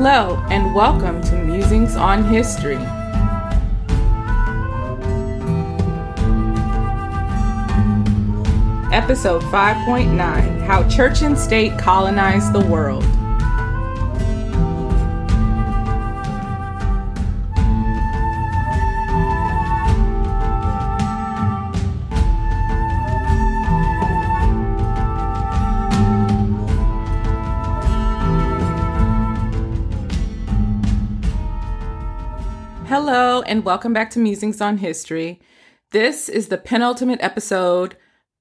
Hello, and welcome to Musings on History. Episode 5.9 How Church and State Colonized the World. And welcome back to Musings on History. This is the penultimate episode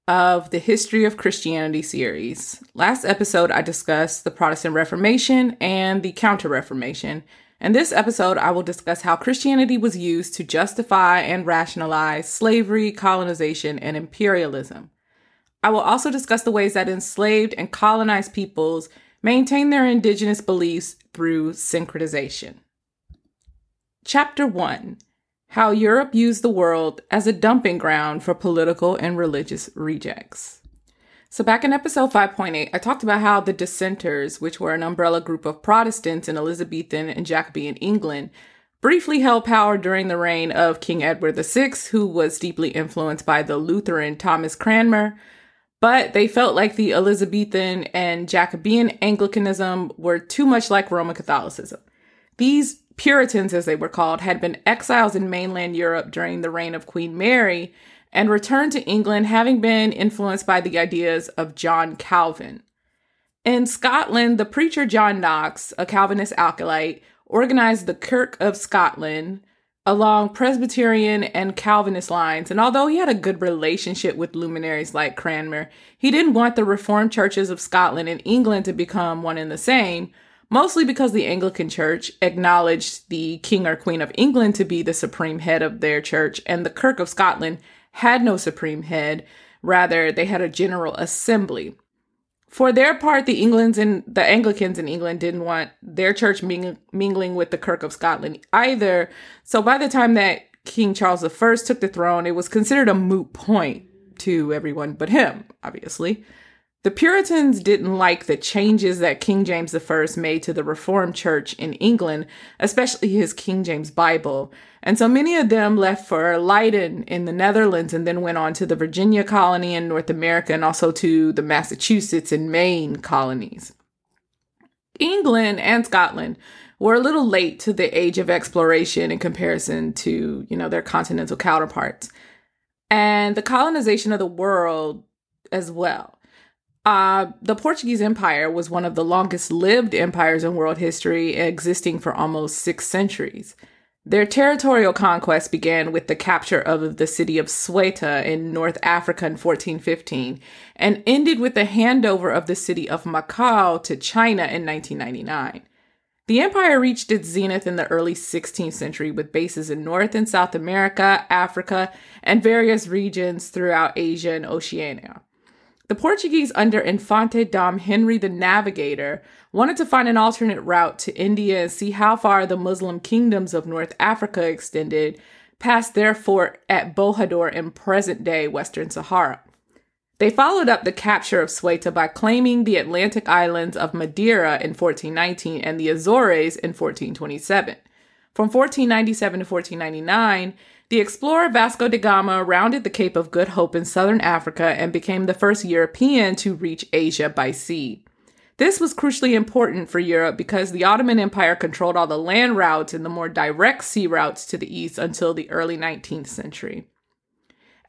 of the History of Christianity series. Last episode, I discussed the Protestant Reformation and the Counter Reformation. In this episode, I will discuss how Christianity was used to justify and rationalize slavery, colonization, and imperialism. I will also discuss the ways that enslaved and colonized peoples maintain their indigenous beliefs through syncretization. Chapter 1 How Europe Used the World as a Dumping Ground for Political and Religious Rejects. So, back in episode 5.8, I talked about how the dissenters, which were an umbrella group of Protestants in Elizabethan and Jacobean England, briefly held power during the reign of King Edward VI, who was deeply influenced by the Lutheran Thomas Cranmer. But they felt like the Elizabethan and Jacobean Anglicanism were too much like Roman Catholicism. These Puritans, as they were called, had been exiles in mainland Europe during the reign of Queen Mary and returned to England having been influenced by the ideas of John Calvin. In Scotland, the preacher John Knox, a Calvinist acolyte, organized the Kirk of Scotland along Presbyterian and Calvinist lines. And although he had a good relationship with luminaries like Cranmer, he didn't want the Reformed churches of Scotland and England to become one and the same, mostly because the Anglican Church acknowledged the King or Queen of England to be the supreme head of their church, and the Kirk of Scotland had no supreme head. Rather, they had a general assembly. For their part, the Englands and the Anglicans in England didn't want their church ming- mingling with the Kirk of Scotland either. So by the time that King Charles I took the throne, it was considered a moot point to everyone but him, obviously. The Puritans didn't like the changes that King James I made to the Reformed Church in England, especially his King James Bible. And so many of them left for Leiden in the Netherlands and then went on to the Virginia colony in North America and also to the Massachusetts and Maine colonies. England and Scotland were a little late to the age of exploration in comparison to, you know, their continental counterparts. And the colonization of the world as well. Uh, the Portuguese Empire was one of the longest lived empires in world history, existing for almost six centuries. Their territorial conquest began with the capture of the city of Ceuta in North Africa in 1415 and ended with the handover of the city of Macau to China in 1999. The empire reached its zenith in the early 16th century with bases in North and South America, Africa, and various regions throughout Asia and Oceania. The Portuguese under Infante Dom Henry the Navigator wanted to find an alternate route to India and see how far the Muslim kingdoms of North Africa extended past their fort at Bojador in present day Western Sahara. They followed up the capture of Ceuta by claiming the Atlantic islands of Madeira in 1419 and the Azores in 1427. From 1497 to 1499, the explorer Vasco da Gama rounded the Cape of Good Hope in southern Africa and became the first European to reach Asia by sea. This was crucially important for Europe because the Ottoman Empire controlled all the land routes and the more direct sea routes to the east until the early 19th century.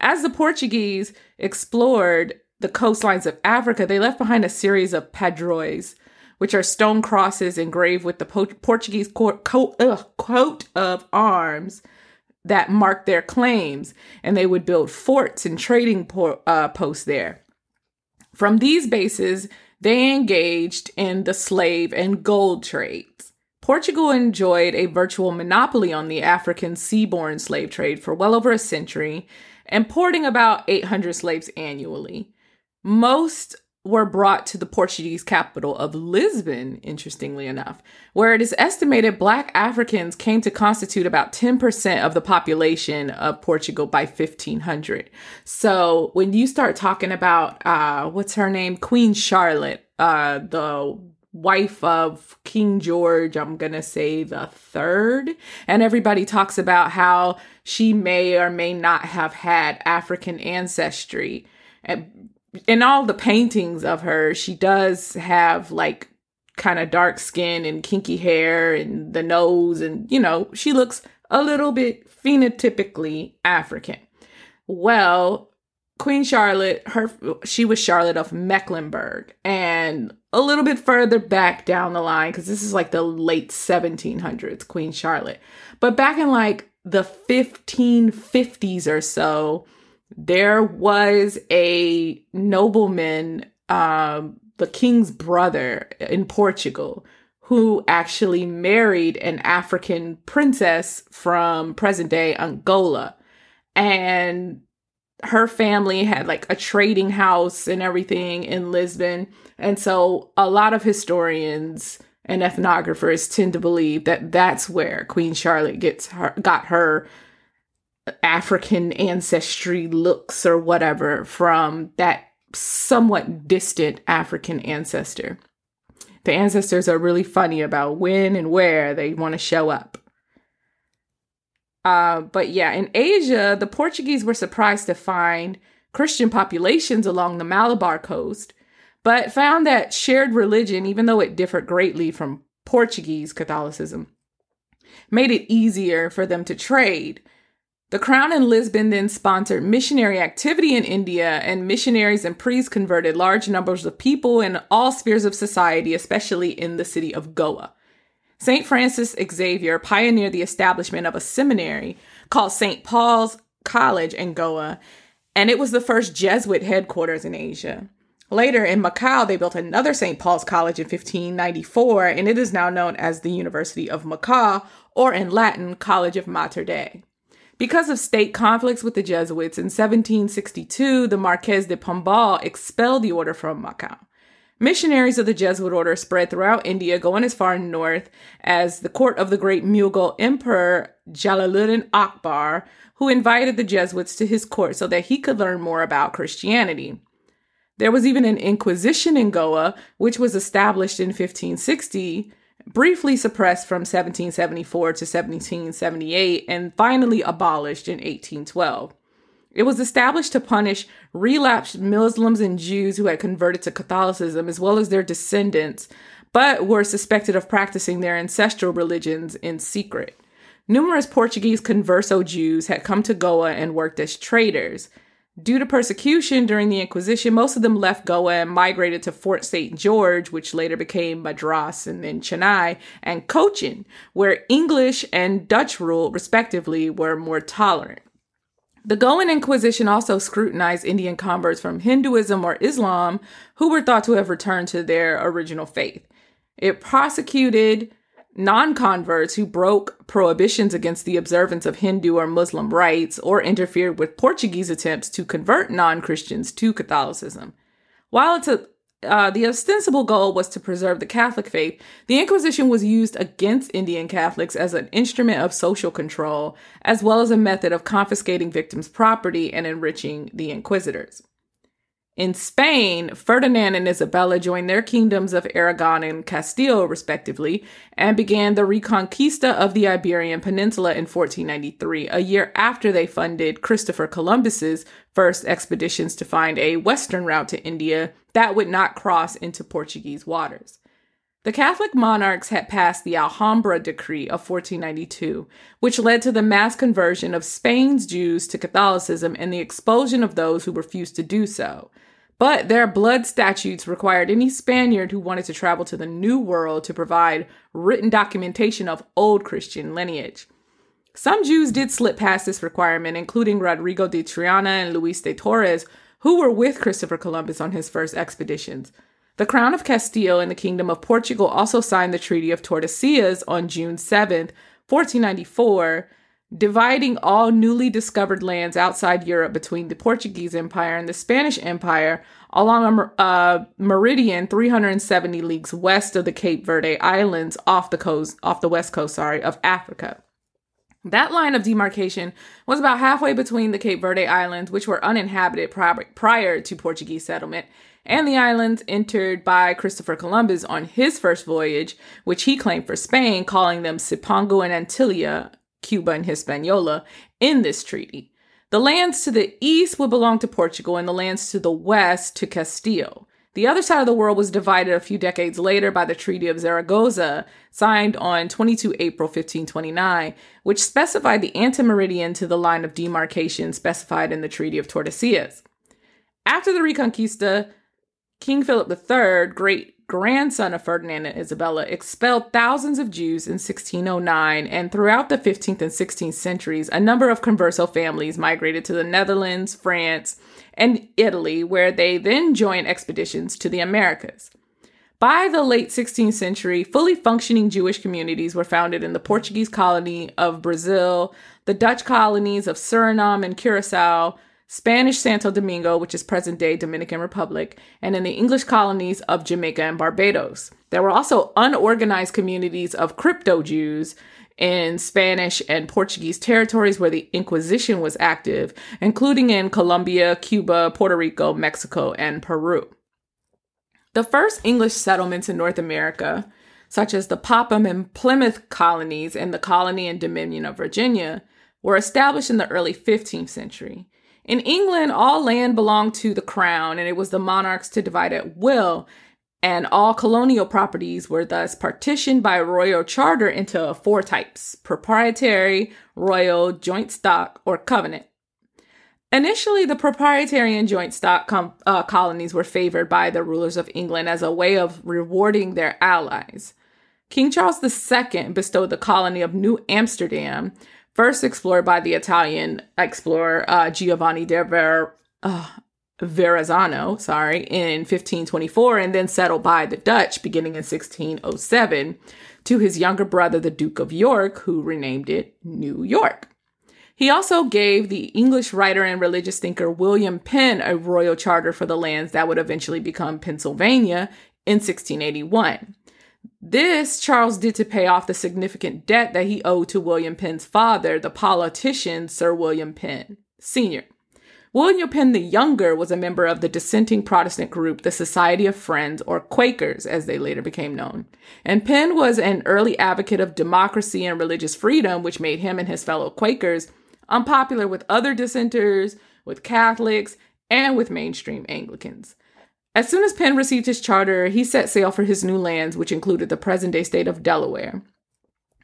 As the Portuguese explored the coastlines of Africa, they left behind a series of padroes, which are stone crosses engraved with the Portuguese coat, coat of arms that marked their claims, and they would build forts and trading uh, posts there. From these bases, they engaged in the slave and gold trades. Portugal enjoyed a virtual monopoly on the African seaborne slave trade for well over a century, importing about 800 slaves annually. Most were brought to the Portuguese capital of Lisbon, interestingly enough, where it is estimated Black Africans came to constitute about 10% of the population of Portugal by 1500. So when you start talking about, uh, what's her name? Queen Charlotte, uh, the wife of King George, I'm going to say the third. And everybody talks about how she may or may not have had African ancestry. In all the paintings of her, she does have like kind of dark skin and kinky hair and the nose. And, you know, she looks a little bit phenotypically African. Well, Queen Charlotte, her she was Charlotte of Mecklenburg, and a little bit further back down the line, because this is like the late 1700s, Queen Charlotte. But back in like the 1550s or so, there was a nobleman, um, the king's brother in Portugal, who actually married an African princess from present day Angola. And her family had like a trading house and everything in Lisbon. And so a lot of historians and ethnographers tend to believe that that's where Queen Charlotte gets her got her African ancestry looks or whatever from that somewhat distant African ancestor. The ancestors are really funny about when and where they want to show up. Uh, but yeah, in Asia, the Portuguese were surprised to find Christian populations along the Malabar coast, but found that shared religion, even though it differed greatly from Portuguese Catholicism, made it easier for them to trade. The crown in Lisbon then sponsored missionary activity in India, and missionaries and priests converted large numbers of people in all spheres of society, especially in the city of Goa. St. Francis Xavier pioneered the establishment of a seminary called St. Paul's College in Goa, and it was the first Jesuit headquarters in Asia. Later in Macau, they built another St. Paul's College in 1594, and it is now known as the University of Macau, or in Latin, College of Mater Dei. Because of state conflicts with the Jesuits, in 1762, the Marquess de Pombal expelled the order from Macau. Missionaries of the Jesuit order spread throughout India, going as far north as the court of the great Mughal Emperor Jalaluddin Akbar, who invited the Jesuits to his court so that he could learn more about Christianity. There was even an inquisition in Goa, which was established in 1560, briefly suppressed from 1774 to 1778, and finally abolished in 1812. It was established to punish relapsed Muslims and Jews who had converted to Catholicism, as well as their descendants, but were suspected of practicing their ancestral religions in secret. Numerous Portuguese converso Jews had come to Goa and worked as traders. Due to persecution during the Inquisition, most of them left Goa and migrated to Fort St. George, which later became Madras and then Chennai, and Cochin, where English and Dutch rule, respectively, were more tolerant. The Goan Inquisition also scrutinized Indian converts from Hinduism or Islam who were thought to have returned to their original faith. It prosecuted non converts who broke prohibitions against the observance of Hindu or Muslim rites or interfered with Portuguese attempts to convert non Christians to Catholicism. While it's a uh, the ostensible goal was to preserve the Catholic faith. The Inquisition was used against Indian Catholics as an instrument of social control, as well as a method of confiscating victims' property and enriching the inquisitors. In Spain, Ferdinand and Isabella joined their kingdoms of Aragon and Castile, respectively, and began the Reconquista of the Iberian Peninsula in 1493, a year after they funded Christopher Columbus's first expeditions to find a western route to India that would not cross into Portuguese waters. The Catholic monarchs had passed the Alhambra Decree of 1492, which led to the mass conversion of Spain's Jews to Catholicism and the expulsion of those who refused to do so. But their blood statutes required any Spaniard who wanted to travel to the New World to provide written documentation of old Christian lineage. Some Jews did slip past this requirement, including Rodrigo de Triana and Luis de Torres, who were with Christopher Columbus on his first expeditions. The Crown of Castile and the Kingdom of Portugal also signed the Treaty of Tordesillas on June 7, 1494, dividing all newly discovered lands outside Europe between the Portuguese Empire and the Spanish Empire along a uh, meridian 370 leagues west of the Cape Verde Islands off the coast off the west coast sorry of Africa. That line of demarcation was about halfway between the Cape Verde Islands, which were uninhabited prior to Portuguese settlement, and the islands entered by Christopher Columbus on his first voyage, which he claimed for Spain, calling them Cipango and Antillia, Cuba and Hispaniola, in this treaty. The lands to the east would belong to Portugal and the lands to the west to Castile. The other side of the world was divided a few decades later by the Treaty of Zaragoza, signed on 22 April 1529, which specified the antemeridian to the line of demarcation specified in the Treaty of Tordesillas. After the Reconquista, King Philip III, great grandson of Ferdinand and Isabella, expelled thousands of Jews in 1609, and throughout the 15th and 16th centuries, a number of converso families migrated to the Netherlands, France, and Italy, where they then joined expeditions to the Americas. By the late 16th century, fully functioning Jewish communities were founded in the Portuguese colony of Brazil, the Dutch colonies of Suriname and Curacao, Spanish Santo Domingo, which is present day Dominican Republic, and in the English colonies of Jamaica and Barbados. There were also unorganized communities of crypto Jews in Spanish and Portuguese territories where the Inquisition was active, including in Colombia, Cuba, Puerto Rico, Mexico, and Peru. The first English settlements in North America, such as the Popham and Plymouth colonies and the colony and dominion of Virginia, were established in the early 15th century. In England, all land belonged to the crown, and it was the monarchs to divide at will, and all colonial properties were thus partitioned by royal charter into four types proprietary, royal, joint stock, or covenant. Initially, the proprietary and joint stock com- uh, colonies were favored by the rulers of England as a way of rewarding their allies. King Charles II bestowed the colony of New Amsterdam, first explored by the Italian explorer uh, Giovanni da Ver- uh, Verrazzano, sorry, in 1524 and then settled by the Dutch beginning in 1607 to his younger brother, the Duke of York, who renamed it New York. He also gave the English writer and religious thinker William Penn a royal charter for the lands that would eventually become Pennsylvania in 1681. This Charles did to pay off the significant debt that he owed to William Penn's father, the politician Sir William Penn Sr. William Penn the Younger was a member of the dissenting Protestant group, the Society of Friends, or Quakers, as they later became known. And Penn was an early advocate of democracy and religious freedom, which made him and his fellow Quakers unpopular with other dissenters, with Catholics, and with mainstream Anglicans. As soon as Penn received his charter, he set sail for his new lands, which included the present day state of Delaware.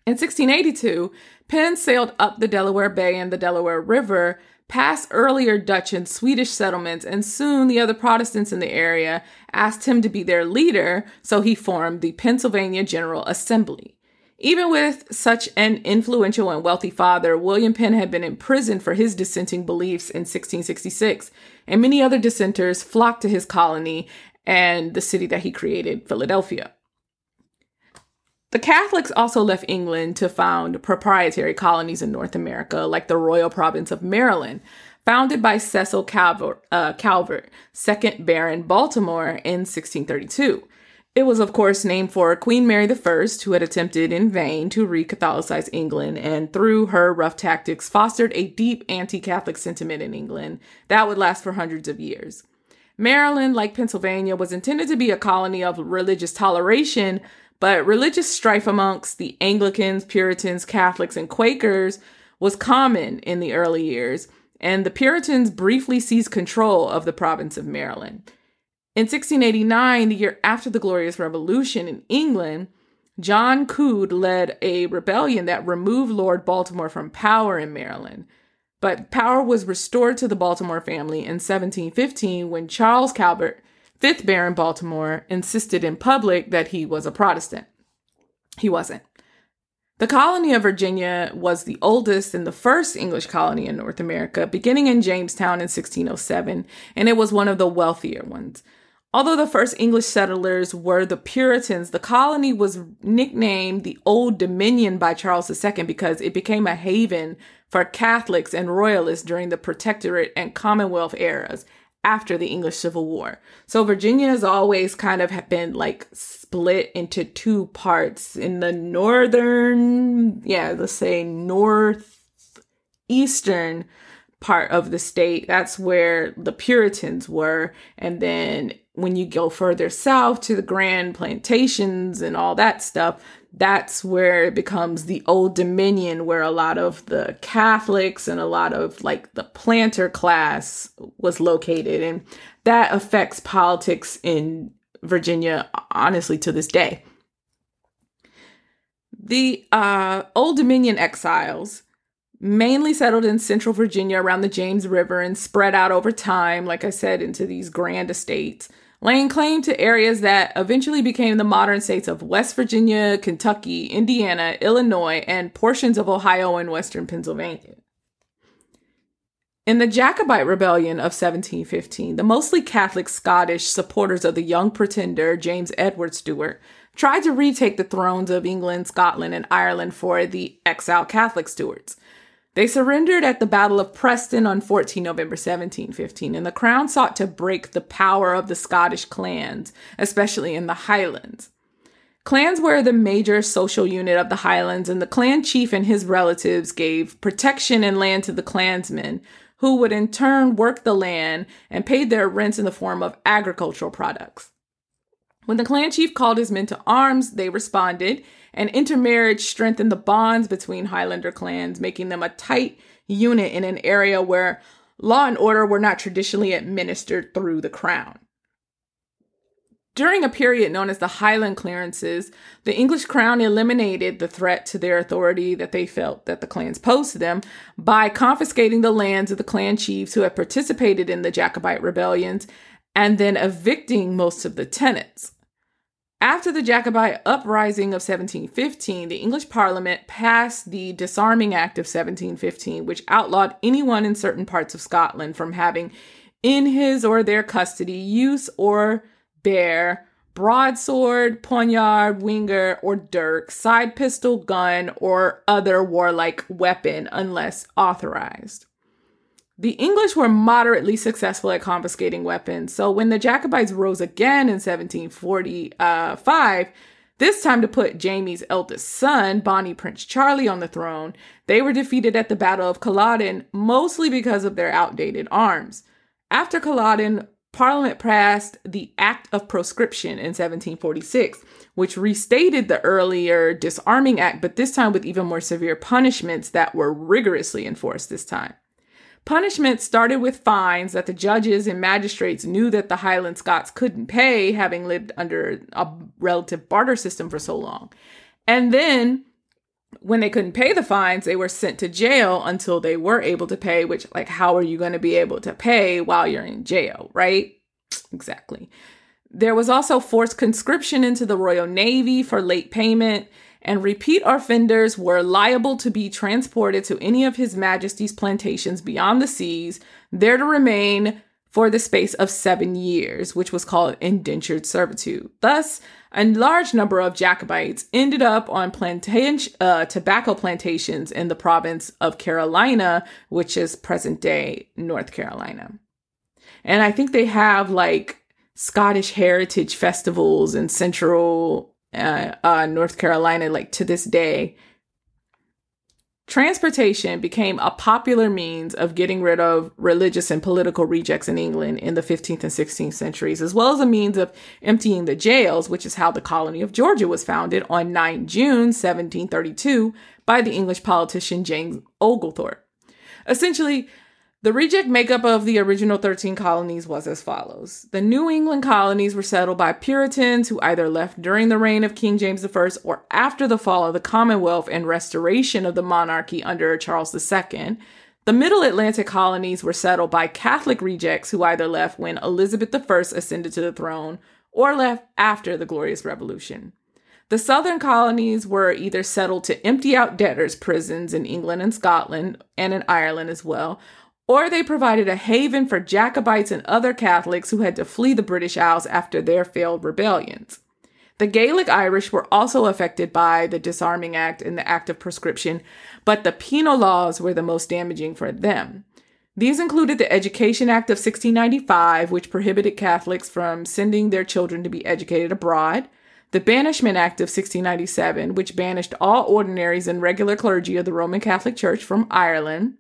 In 1682, Penn sailed up the Delaware Bay and the Delaware River past earlier Dutch and Swedish settlements, and soon the other Protestants in the area asked him to be their leader, so he formed the Pennsylvania General Assembly. Even with such an influential and wealthy father, William Penn had been imprisoned for his dissenting beliefs in 1666, and many other dissenters flocked to his colony and the city that he created, Philadelphia. The Catholics also left England to found proprietary colonies in North America, like the Royal Province of Maryland, founded by Cecil Calvert, uh, Calvert, second Baron Baltimore in 1632. It was, of course, named for Queen Mary I, who had attempted in vain to re Catholicize England, and through her rough tactics, fostered a deep anti Catholic sentiment in England that would last for hundreds of years. Maryland, like Pennsylvania, was intended to be a colony of religious toleration, but religious strife amongst the Anglicans, Puritans, Catholics, and Quakers was common in the early years, and the Puritans briefly seized control of the province of Maryland. In 1689, the year after the Glorious Revolution in England, John Coode led a rebellion that removed Lord Baltimore from power in Maryland. But power was restored to the Baltimore family in 1715 when Charles Calvert Fifth Baron Baltimore insisted in public that he was a Protestant. He wasn't. The colony of Virginia was the oldest and the first English colony in North America, beginning in Jamestown in 1607, and it was one of the wealthier ones. Although the first English settlers were the Puritans, the colony was nicknamed the Old Dominion by Charles II because it became a haven for Catholics and Royalists during the Protectorate and Commonwealth eras after the English Civil War. So Virginia has always kind of been like split into two parts. In the northern, yeah, let's say northeastern part of the state. That's where the Puritans were. And then when you go further south to the grand plantations and all that stuff, that's where it becomes the Old Dominion, where a lot of the Catholics and a lot of like the planter class was located. And that affects politics in Virginia, honestly, to this day. The uh, Old Dominion exiles mainly settled in central Virginia around the James River and spread out over time, like I said, into these grand estates, laying claim to areas that eventually became the modern states of West Virginia, Kentucky, Indiana, Illinois, and portions of Ohio and western Pennsylvania. In the Jacobite Rebellion of 1715, the mostly Catholic Scottish supporters of the young pretender, James Edward Stuart, tried to retake the thrones of England, Scotland, and Ireland for the exiled Catholic Stuarts. They surrendered at the Battle of Preston on 14 November 1715, and the crown sought to break the power of the Scottish clans, especially in the Highlands. Clans were the major social unit of the Highlands, and the clan chief and his relatives gave protection and land to the clansmen, who would in turn work the land and paid their rents in the form of agricultural products. When the clan chief called his men to arms, they responded, and intermarriage strengthened the bonds between Highlander clans, making them a tight unit in an area where law and order were not traditionally administered through the crown. During a period known as the Highland clearances, the English crown eliminated the threat to their authority that they felt that the clans posed to them by confiscating the lands of the clan chiefs who had participated in the Jacobite rebellions and then evicting most of the tenants. After the Jacobite uprising of 1715, the English Parliament passed the Disarming Act of 1715, which outlawed anyone in certain parts of Scotland from having in his or their custody use or bear broadsword, poniard, whinger, or dirk, side pistol, gun, or other warlike weapon unless authorized. The English were moderately successful at confiscating weapons, so when the Jacobites rose again in 1745, this time to put Jamie's eldest son, Bonnie Prince Charlie, on the throne, they were defeated at the Battle of Culloden mostly because of their outdated arms. After Culloden, Parliament passed the Act of Proscription in 1746, which restated the earlier Disarming Act, but this time with even more severe punishments that were rigorously enforced this time. Punishment started with fines that the judges and magistrates knew that the Highland Scots couldn't pay, having lived under a relative barter system for so long. And then when they couldn't pay the fines, they were sent to jail until they were able to pay, which, like, how are you going to be able to pay while you're in jail, right? Exactly. There was also forced conscription into the Royal Navy for late payment and repeat offenders were liable to be transported to any of His Majesty's plantations beyond the seas, there to remain for the space of seven years, which was called indentured servitude. Thus, a large number of Jacobites ended up on uh, tobacco plantations in the province of Carolina, which is present day North Carolina. And I think they have like Scottish heritage festivals in central uh, uh, North Carolina, like to this day, transportation became a popular means of getting rid of religious and political rejects in England in the 15th and 16th centuries, as well as a means of emptying the jails, which is how the colony of Georgia was founded on 9 June 1732 by the English politician James Oglethorpe. Essentially, the reject makeup of the original 13 colonies was as follows. The New England colonies were settled by Puritans who either left during the reign of King James I or after the fall of the Commonwealth and restoration of the monarchy under Charles II. The Middle Atlantic colonies were settled by Catholic rejects who either left when Elizabeth I ascended to the throne or left after the Glorious Revolution. The southern colonies were either settled to empty out debtors' prisons in England and Scotland and in Ireland as well, or they provided a haven for Jacobites and other Catholics who had to flee the British Isles after their failed rebellions. The Gaelic Irish were also affected by the Disarming Act and the Act of Proscription, but the penal laws were the most damaging for them. These included the Education Act of 1695, which prohibited Catholics from sending their children to be educated abroad, the Banishment Act of 1697, which banished all ordinaries and regular clergy of the Roman Catholic Church from Ireland,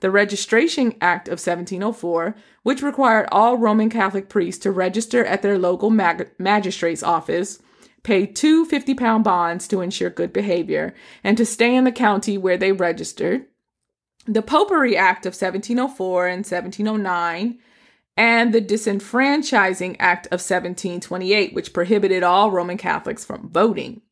the Registration Act of 1704, which required all Roman Catholic priests to register at their local mag- magistrate's office, pay two 50 pound bonds to ensure good behavior, and to stay in the county where they registered, the Popery Act of 1704 and 1709, and the Disenfranchising Act of 1728, which prohibited all Roman Catholics from voting.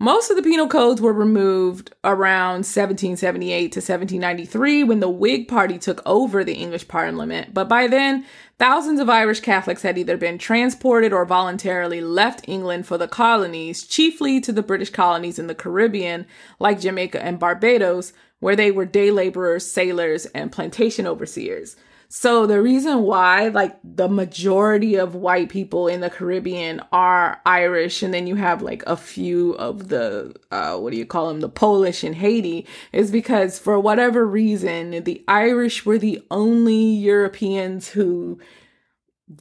Most of the penal codes were removed around 1778 to 1793 when the Whig Party took over the English Parliament, but by then, thousands of Irish Catholics had either been transported or voluntarily left England for the colonies, chiefly to the British colonies in the Caribbean, like Jamaica and Barbados, where they were day laborers, sailors, and plantation overseers. So the reason why like the majority of white people in the Caribbean are Irish and then you have like a few of the uh what do you call them the Polish in Haiti is because for whatever reason the Irish were the only Europeans who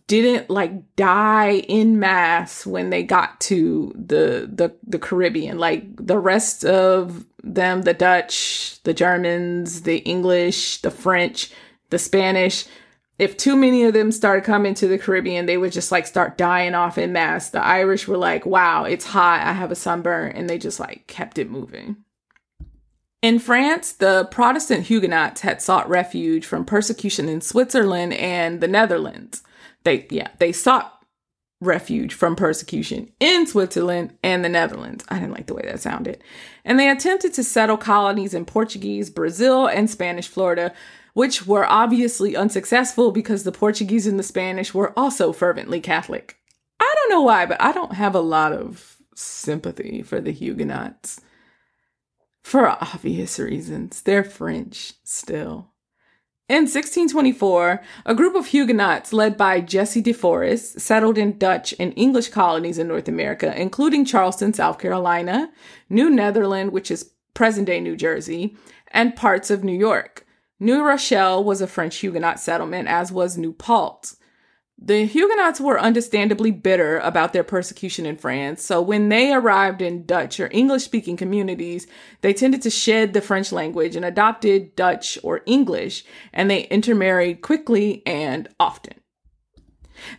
didn't like die in mass when they got to the the the Caribbean. Like the rest of them the Dutch the Germans the English the French the Spanish, if too many of them started coming to the Caribbean, they would just like start dying off in mass. The Irish were like, wow, it's hot. I have a sunburn. And they just like kept it moving. In France, the Protestant Huguenots had sought refuge from persecution in Switzerland and the Netherlands. They, yeah, they sought refuge from persecution in Switzerland and the Netherlands. I didn't like the way that sounded. And they attempted to settle colonies in Portuguese, Brazil, and Spanish Florida, which were obviously unsuccessful because the Portuguese and the Spanish were also fervently Catholic. I don't know why, but I don't have a lot of sympathy for the Huguenots. For obvious reasons. They're French still. In 1624, a group of Huguenots led by Jesse de Forest settled in Dutch and English colonies in North America, including Charleston, South Carolina, New Netherland, which is present day New Jersey, and parts of New York. New Rochelle was a French Huguenot settlement, as was New Paltz. The Huguenots were understandably bitter about their persecution in France, so when they arrived in Dutch or English speaking communities, they tended to shed the French language and adopted Dutch or English, and they intermarried quickly and often.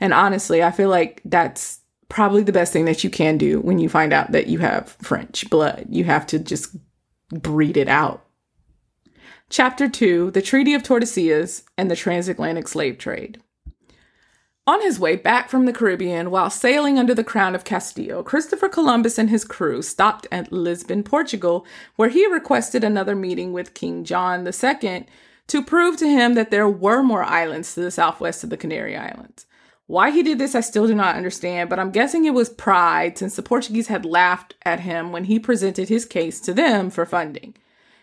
And honestly, I feel like that's probably the best thing that you can do when you find out that you have French blood. You have to just breed it out Chapter 2 The Treaty of Tordesillas and the Transatlantic Slave Trade. On his way back from the Caribbean while sailing under the crown of Castile, Christopher Columbus and his crew stopped at Lisbon, Portugal, where he requested another meeting with King John II to prove to him that there were more islands to the southwest of the Canary Islands. Why he did this, I still do not understand, but I'm guessing it was pride since the Portuguese had laughed at him when he presented his case to them for funding.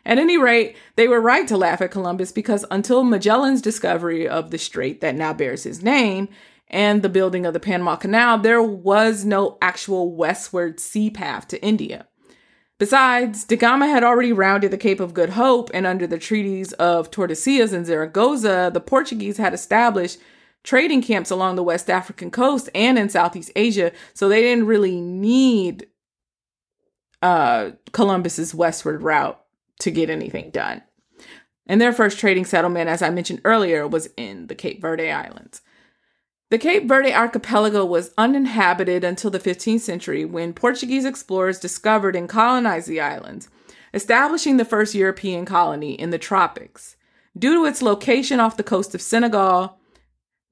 At any rate, they were right to laugh at Columbus because until Magellan's discovery of the strait that now bears his name and the building of the Panama Canal, there was no actual westward sea path to India. Besides, Da Gama had already rounded the Cape of Good Hope, and under the treaties of Tordesillas and Zaragoza, the Portuguese had established trading camps along the West African coast and in Southeast Asia, so they didn't really need uh, Columbus's westward route to get anything done. And their first trading settlement, as I mentioned earlier, was in the Cape Verde Islands. The Cape Verde archipelago was uninhabited until the 15th century when Portuguese explorers discovered and colonized the islands, establishing the first European colony in the tropics. Due to its location off the coast of Senegal,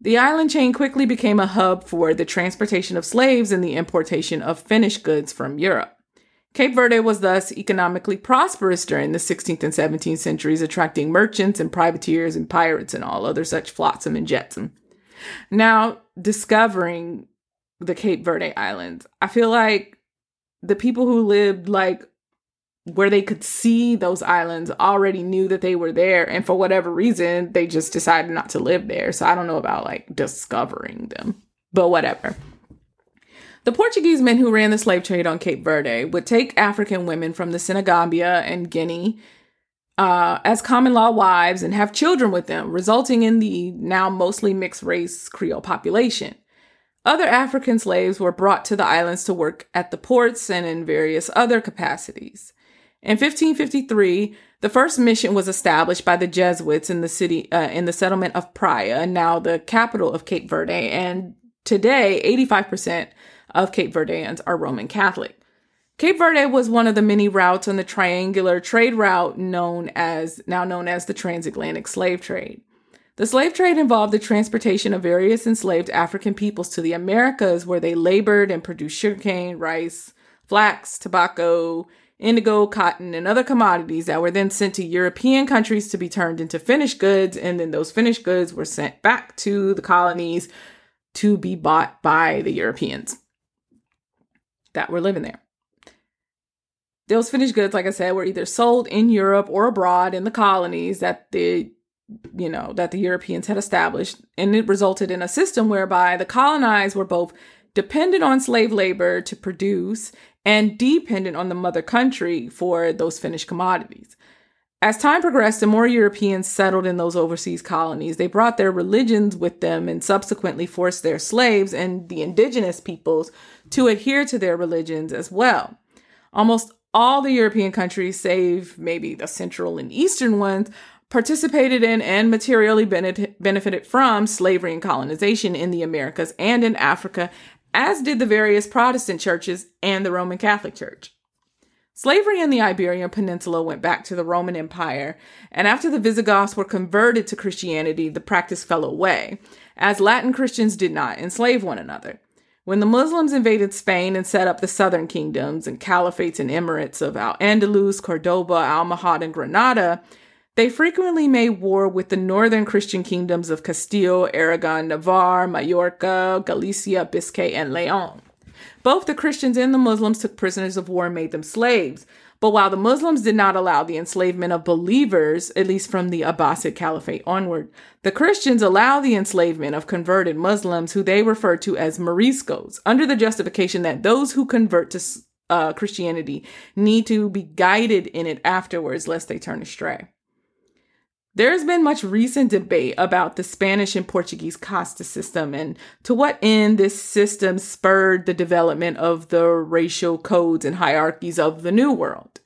the island chain quickly became a hub for the transportation of slaves and the importation of finished goods from Europe. Cape Verde was thus economically prosperous during the 16th and 17th centuries, attracting merchants and privateers and pirates and all other such flotsam and jetsam. Now, discovering the Cape Verde Islands, I feel like the people who lived like where they could see those islands already knew that they were there and for whatever reason they just decided not to live there so i don't know about like discovering them but whatever the Portuguese men who ran the slave trade on Cape Verde would take African women from the Senegambia and Guinea uh, as common law wives and have children with them, resulting in the now mostly mixed race Creole population. Other African slaves were brought to the islands to work at the ports and in various other capacities. In 1553, the first mission was established by the Jesuits in the city, uh, in the settlement of Praia, now the capital of Cape Verde. And today, 85% of Cape Verdeans are Roman Catholic. Cape Verde was one of the many routes on the triangular trade route known as, now known as the transatlantic slave trade. The slave trade involved the transportation of various enslaved African peoples to the Americas where they labored and produced sugarcane, rice, flax, tobacco, indigo, cotton, and other commodities that were then sent to European countries to be turned into finished goods, and then those finished goods were sent back to the colonies to be bought by the Europeans that were living there. Those finished goods, like I said, were either sold in Europe or abroad in the colonies that the you know that the Europeans had established, and it resulted in a system whereby the colonized were both dependent on slave labor to produce and dependent on the mother country for those finished commodities. As time progressed and more Europeans settled in those overseas colonies, they brought their religions with them and subsequently forced their slaves and the indigenous peoples to adhere to their religions as well. Almost all the European countries, save maybe the central and eastern ones, participated in and materially benefited from slavery and colonization in the Americas and in Africa as did the various Protestant churches and the Roman Catholic Church. Slavery in the Iberian Peninsula went back to the Roman Empire, and after the Visigoths were converted to Christianity, the practice fell away, as Latin Christians did not enslave one another. When the Muslims invaded Spain and set up the southern kingdoms and caliphates and emirates of Al Andalus, Cordoba, Almohad, and Granada, they frequently made war with the northern Christian kingdoms of Castile, Aragon, Navarre, Majorca, Galicia, Biscay, and Leon. Both the Christians and the Muslims took prisoners of war and made them slaves. But while the Muslims did not allow the enslavement of believers, at least from the Abbasid Caliphate onward, the Christians allowed the enslavement of converted Muslims, who they referred to as Moriscos, under the justification that those who convert to uh, Christianity need to be guided in it afterwards, lest they turn astray. There's been much recent debate about the Spanish and Portuguese casta system and to what end this system spurred the development of the racial codes and hierarchies of the New World.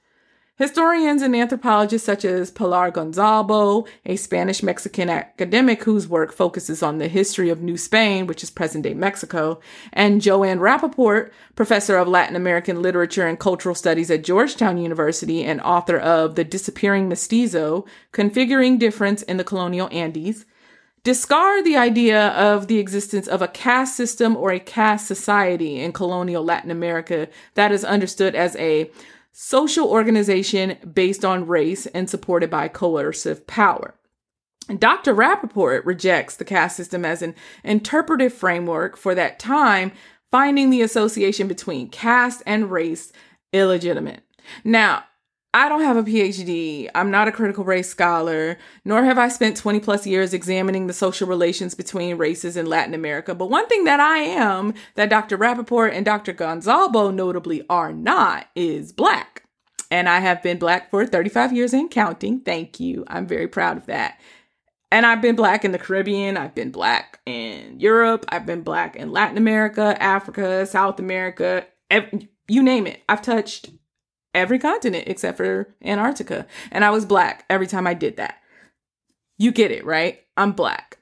Historians and anthropologists such as Pilar Gonzalbo, a Spanish Mexican academic whose work focuses on the history of New Spain, which is present day Mexico, and Joanne Rappaport, professor of Latin American literature and cultural studies at Georgetown University and author of The Disappearing Mestizo, Configuring Difference in the Colonial Andes, discard the idea of the existence of a caste system or a caste society in colonial Latin America that is understood as a social organization based on race and supported by coercive power. Dr. Rappaport rejects the caste system as an interpretive framework for that time, finding the association between caste and race illegitimate. Now, I don't have a PhD. I'm not a critical race scholar, nor have I spent 20 plus years examining the social relations between races in Latin America. But one thing that I am, that Dr. Rappaport and Dr. Gonzalbo notably are not, is black. And I have been black for 35 years and counting. Thank you. I'm very proud of that. And I've been black in the Caribbean. I've been black in Europe. I've been black in Latin America, Africa, South America, you name it. I've touched every continent except for Antarctica. And I was black every time I did that. You get it, right? I'm black.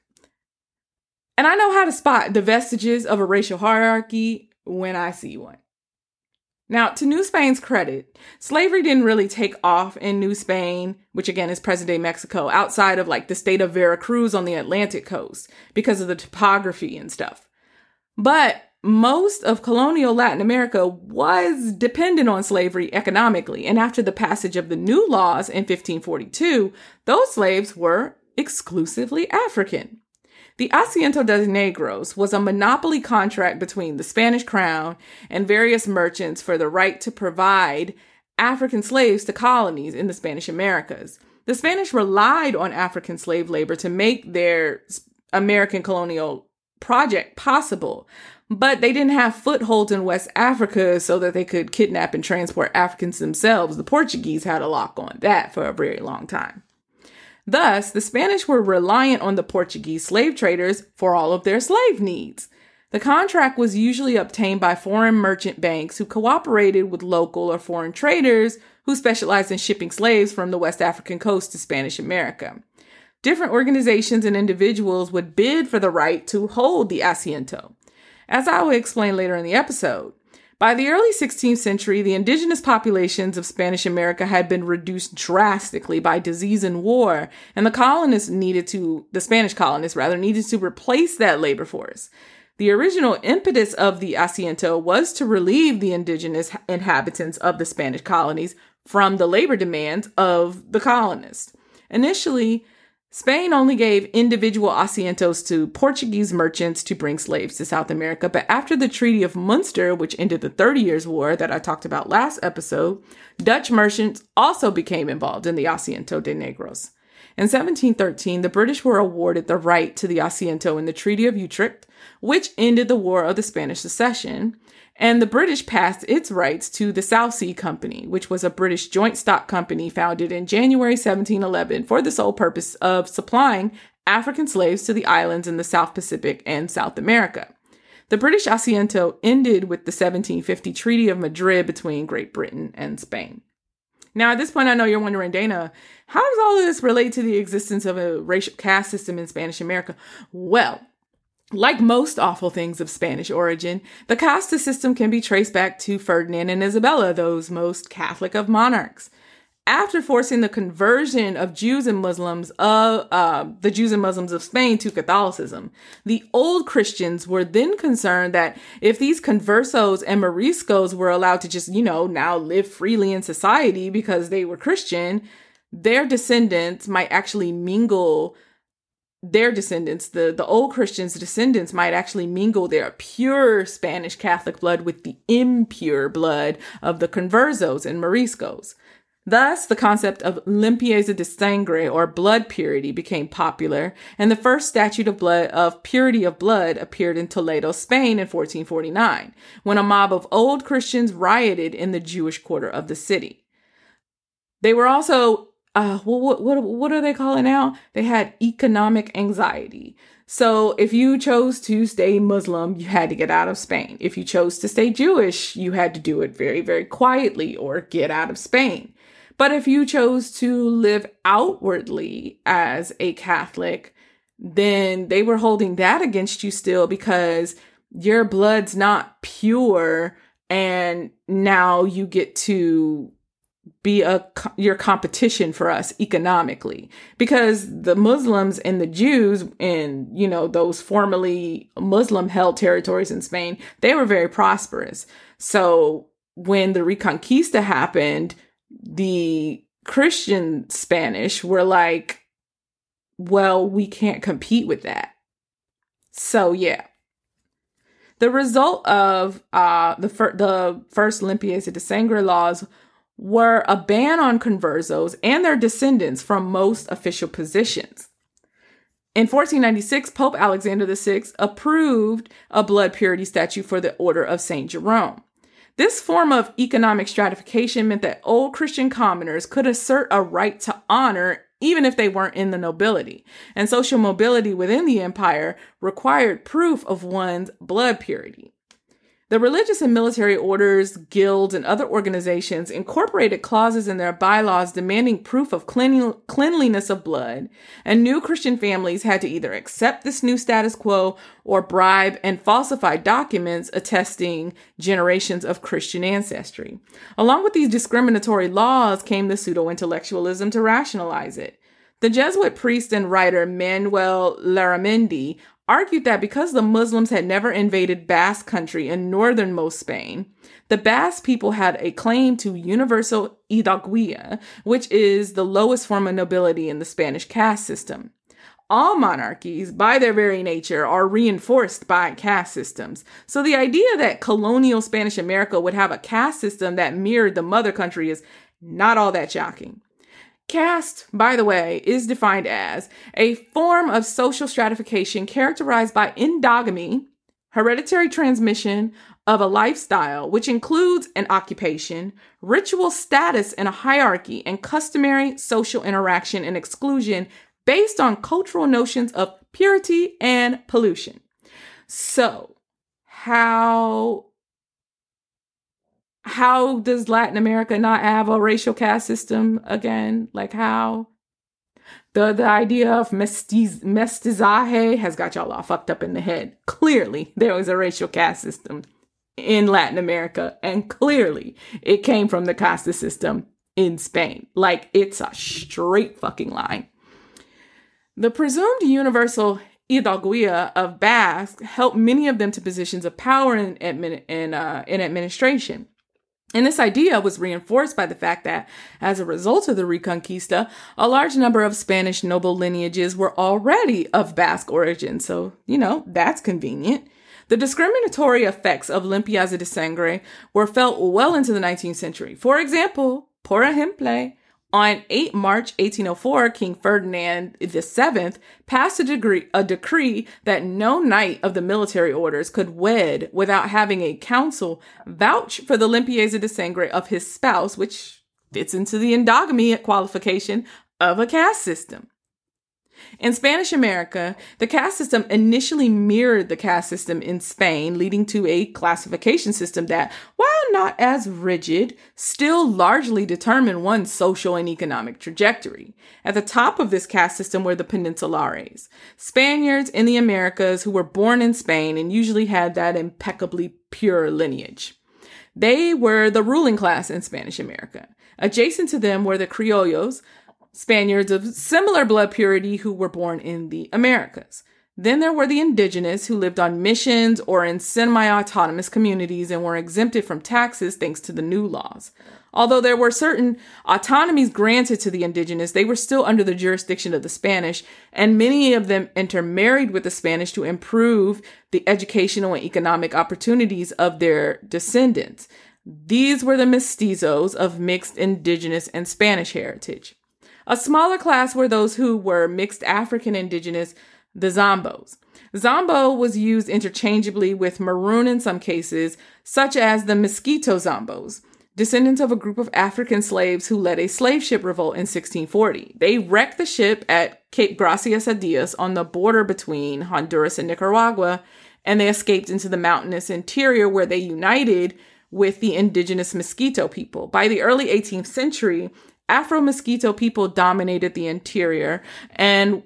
And I know how to spot the vestiges of a racial hierarchy when I see one. Now, to New Spain's credit, slavery didn't really take off in New Spain, which again is present day Mexico, outside of like the state of Veracruz on the Atlantic coast because of the topography and stuff. But most of colonial Latin America was dependent on slavery economically, and after the passage of the new laws in 1542, those slaves were exclusively African. The Asiento de Negros was a monopoly contract between the Spanish crown and various merchants for the right to provide African slaves to colonies in the Spanish Americas. The Spanish relied on African slave labor to make their American colonial project possible, but they didn't have footholds in West Africa so that they could kidnap and transport Africans themselves. The Portuguese had a lock on that for a very long time. Thus, the Spanish were reliant on the Portuguese slave traders for all of their slave needs. The contract was usually obtained by foreign merchant banks who cooperated with local or foreign traders who specialized in shipping slaves from the West African coast to Spanish America. Different organizations and individuals would bid for the right to hold the asiento. As I will explain later in the episode, by the early 16th century, the indigenous populations of Spanish America had been reduced drastically by disease and war, and the colonists needed to, the Spanish colonists rather, needed to replace that labor force. The original impetus of the asiento was to relieve the indigenous inhabitants of the Spanish colonies from the labor demands of the colonists. Initially, Spain only gave individual asientos to Portuguese merchants to bring slaves to South America, but after the Treaty of Munster, which ended the Thirty Years' War that I talked about last episode, Dutch merchants also became involved in the Asiento de Negros. In 1713, the British were awarded the right to the Asiento in the Treaty of Utrecht, which ended the War of the Spanish Succession, and the British passed its rights to the South Sea Company, which was a British joint stock company founded in January 1711 for the sole purpose of supplying African slaves to the islands in the South Pacific and South America. The British Asiento ended with the 1750 Treaty of Madrid between Great Britain and Spain. Now, at this point, I know you're wondering, Dana, how does all of this relate to the existence of a racial caste system in Spanish America? Well, like most awful things of Spanish origin, the caste system can be traced back to Ferdinand and Isabella, those most Catholic of monarchs. After forcing the conversion of Jews and Muslims, of uh, the Jews and Muslims of Spain to Catholicism, the old Christians were then concerned that if these conversos and Moriscos were allowed to just, you know, now live freely in society because they were Christian, their descendants might actually mingle their descendants, the, the old Christians' descendants, might actually mingle their pure Spanish Catholic blood with the impure blood of the conversos and Moriscos. Thus, the concept of limpieza de sangre or blood purity became popular, and the first statute of blood of purity of blood appeared in Toledo, Spain in 1449, when a mob of old Christians rioted in the Jewish quarter of the city. They were also uh, what, what, what are they calling now? They had economic anxiety. So if you chose to stay Muslim, you had to get out of Spain. If you chose to stay Jewish, you had to do it very, very quietly or get out of Spain. But if you chose to live outwardly as a Catholic, then they were holding that against you still because your blood's not pure and now you get to be a your competition for us economically. Because the Muslims and the Jews in you know those formerly Muslim held territories in Spain they were very prosperous. So when the reconquista happened the Christian Spanish were like well we can't compete with that. So yeah. The result of uh, the, fir- the first Limpieza de Sangre laws were a ban on conversos and their descendants from most official positions. In 1496, Pope Alexander VI approved a blood purity statute for the Order of St. Jerome. This form of economic stratification meant that old Christian commoners could assert a right to honor even if they weren't in the nobility. And social mobility within the empire required proof of one's blood purity. The religious and military orders, guilds, and other organizations incorporated clauses in their bylaws demanding proof of cleanliness of blood, and new Christian families had to either accept this new status quo or bribe and falsify documents attesting generations of Christian ancestry. Along with these discriminatory laws came the pseudo intellectualism to rationalize it. The Jesuit priest and writer Manuel Larramendi argued that because the Muslims had never invaded Basque country in northernmost Spain, the Basque people had a claim to universal hidalguía, which is the lowest form of nobility in the Spanish caste system. All monarchies, by their very nature, are reinforced by caste systems. So the idea that colonial Spanish America would have a caste system that mirrored the mother country is not all that shocking. Caste, by the way, is defined as a form of social stratification characterized by endogamy, hereditary transmission of a lifestyle, which includes an occupation, ritual status in a hierarchy, and customary social interaction and exclusion based on cultural notions of purity and pollution. So, how how does Latin America not have a racial caste system again? Like how? The the idea of mestiz, mestizaje has got y'all all fucked up in the head. Clearly, there was a racial caste system in Latin America, and clearly it came from the caste system in Spain. Like it's a straight fucking line. The presumed universal hidalguía of Basque helped many of them to positions of power in, admin, in, uh, in administration. And this idea was reinforced by the fact that, as a result of the Reconquista, a large number of Spanish noble lineages were already of Basque origin. So, you know, that's convenient. The discriminatory effects of limpieza de sangre were felt well into the 19th century. For example, por ejemplo, on 8 March 1804, King Ferdinand VII passed a, degree, a decree that no knight of the military orders could wed without having a council vouch for the limpieza de sangre of his spouse, which fits into the endogamy qualification of a caste system. In Spanish America, the caste system initially mirrored the caste system in Spain, leading to a classification system that, while not as rigid, still largely determined one's social and economic trajectory. At the top of this caste system were the peninsulares, Spaniards in the Americas who were born in Spain and usually had that impeccably pure lineage. They were the ruling class in Spanish America. Adjacent to them were the criollos, Spaniards of similar blood purity who were born in the Americas. Then there were the indigenous who lived on missions or in semi autonomous communities and were exempted from taxes thanks to the new laws. Although there were certain autonomies granted to the indigenous, they were still under the jurisdiction of the Spanish, and many of them intermarried with the Spanish to improve the educational and economic opportunities of their descendants. These were the mestizos of mixed indigenous and Spanish heritage. A smaller class were those who were mixed African indigenous, the Zambos. Zambo was used interchangeably with Maroon in some cases, such as the Mosquito Zambos, descendants of a group of African slaves who led a slave ship revolt in 1640. They wrecked the ship at Cape Gracias a Dios on the border between Honduras and Nicaragua, and they escaped into the mountainous interior where they united with the indigenous Mosquito people. By the early 18th century, Afro Mosquito people dominated the interior and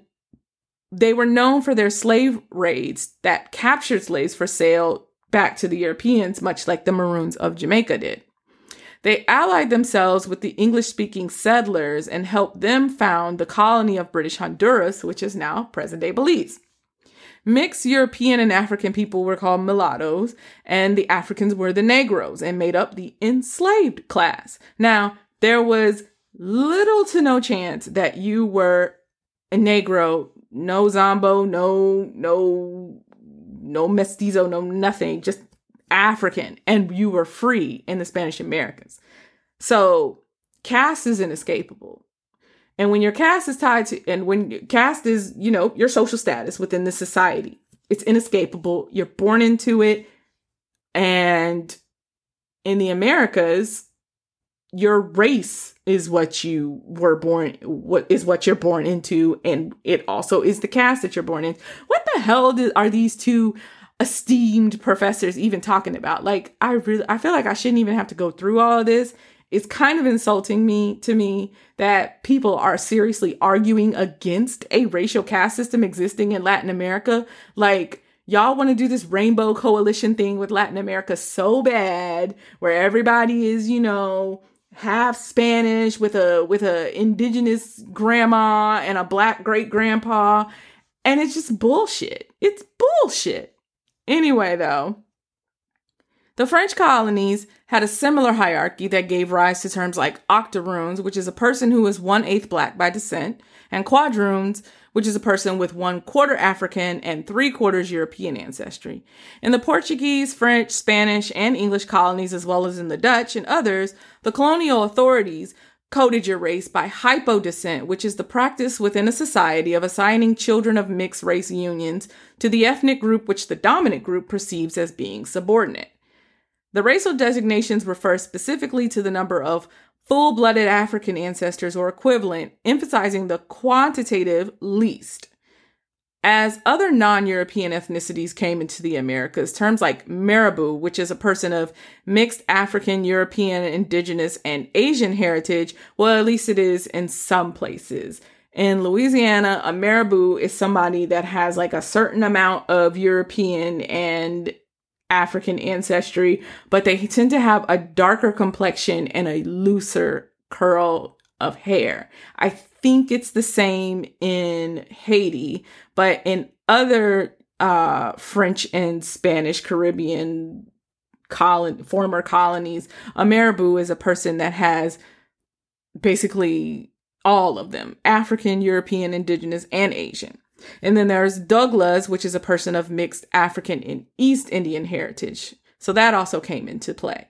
they were known for their slave raids that captured slaves for sale back to the Europeans, much like the Maroons of Jamaica did. They allied themselves with the English speaking settlers and helped them found the colony of British Honduras, which is now present day Belize. Mixed European and African people were called mulattoes, and the Africans were the Negroes and made up the enslaved class. Now, there was little to no chance that you were a Negro, no Zambo, no, no, no mestizo, no nothing, just African, and you were free in the Spanish Americas. So caste is inescapable. And when your caste is tied to, and when caste is, you know, your social status within the society, it's inescapable. You're born into it. And in the Americas, your race is what you were born what is what you're born into and it also is the caste that you're born in. What the hell are these two esteemed professors even talking about? Like i really i feel like i shouldn't even have to go through all of this. It's kind of insulting me to me that people are seriously arguing against a racial caste system existing in latin america. Like y'all want to do this rainbow coalition thing with Latin America so bad, where everybody is, you know, half Spanish with a with a indigenous grandma and a black great grandpa and it's just bullshit. It's bullshit. Anyway, though, the French colonies had a similar hierarchy that gave rise to terms like octoroons, which is a person who is one eighth black by descent, and quadroons, which is a person with one quarter African and three quarters European ancestry. In the Portuguese, French, Spanish, and English colonies, as well as in the Dutch and others, the colonial authorities coded your race by hypodescent, which is the practice within a society of assigning children of mixed race unions to the ethnic group which the dominant group perceives as being subordinate. The racial designations refer specifically to the number of full blooded African ancestors or equivalent, emphasizing the quantitative least. As other non European ethnicities came into the Americas, terms like Marabou, which is a person of mixed African, European, indigenous, and Asian heritage, well, at least it is in some places. In Louisiana, a Marabou is somebody that has like a certain amount of European and African ancestry, but they tend to have a darker complexion and a looser curl of hair. I think it's the same in Haiti, but in other uh, French and Spanish Caribbean colon- former colonies, a marabou is a person that has basically all of them African, European, Indigenous, and Asian. And then there's Dougla, which is a person of mixed African and East Indian heritage. So that also came into play.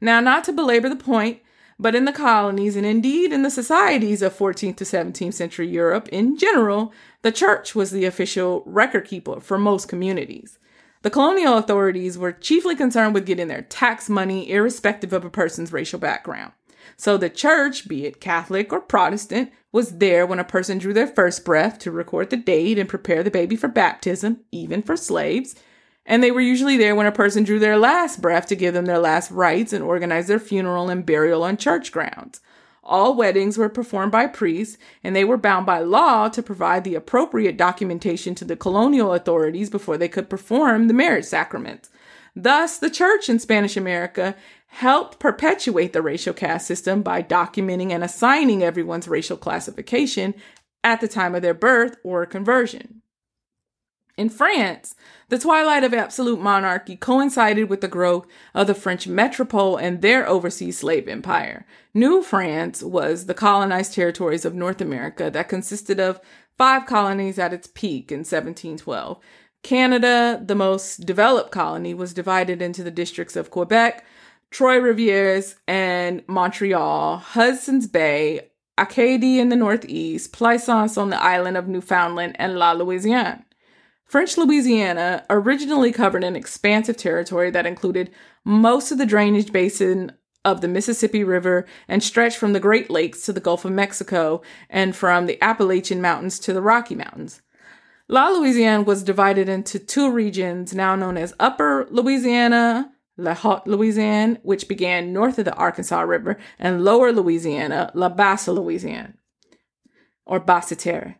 Now, not to belabor the point, but in the colonies and indeed in the societies of 14th to 17th century Europe in general, the church was the official record keeper for most communities. The colonial authorities were chiefly concerned with getting their tax money irrespective of a person's racial background. So the church, be it Catholic or Protestant, was there when a person drew their first breath to record the date and prepare the baby for baptism, even for slaves. And they were usually there when a person drew their last breath to give them their last rites and organize their funeral and burial on church grounds. All weddings were performed by priests, and they were bound by law to provide the appropriate documentation to the colonial authorities before they could perform the marriage sacrament. Thus, the church in Spanish America helped perpetuate the racial caste system by documenting and assigning everyone's racial classification at the time of their birth or conversion. In France, the twilight of absolute monarchy coincided with the growth of the French metropole and their overseas slave empire. New France was the colonized territories of North America that consisted of five colonies at its peak in 1712. Canada, the most developed colony, was divided into the districts of Quebec, Trois Rivières, and Montreal, Hudson's Bay, Acadie in the northeast, Plaisance on the island of Newfoundland, and La Louisiane. French Louisiana originally covered an expansive territory that included most of the drainage basin of the Mississippi River and stretched from the Great Lakes to the Gulf of Mexico and from the Appalachian Mountains to the Rocky Mountains. La Louisiane was divided into two regions now known as Upper Louisiana, La Haute Louisiane, which began north of the Arkansas River, and Lower Louisiana, La Basse Louisiane, or Basse Terre.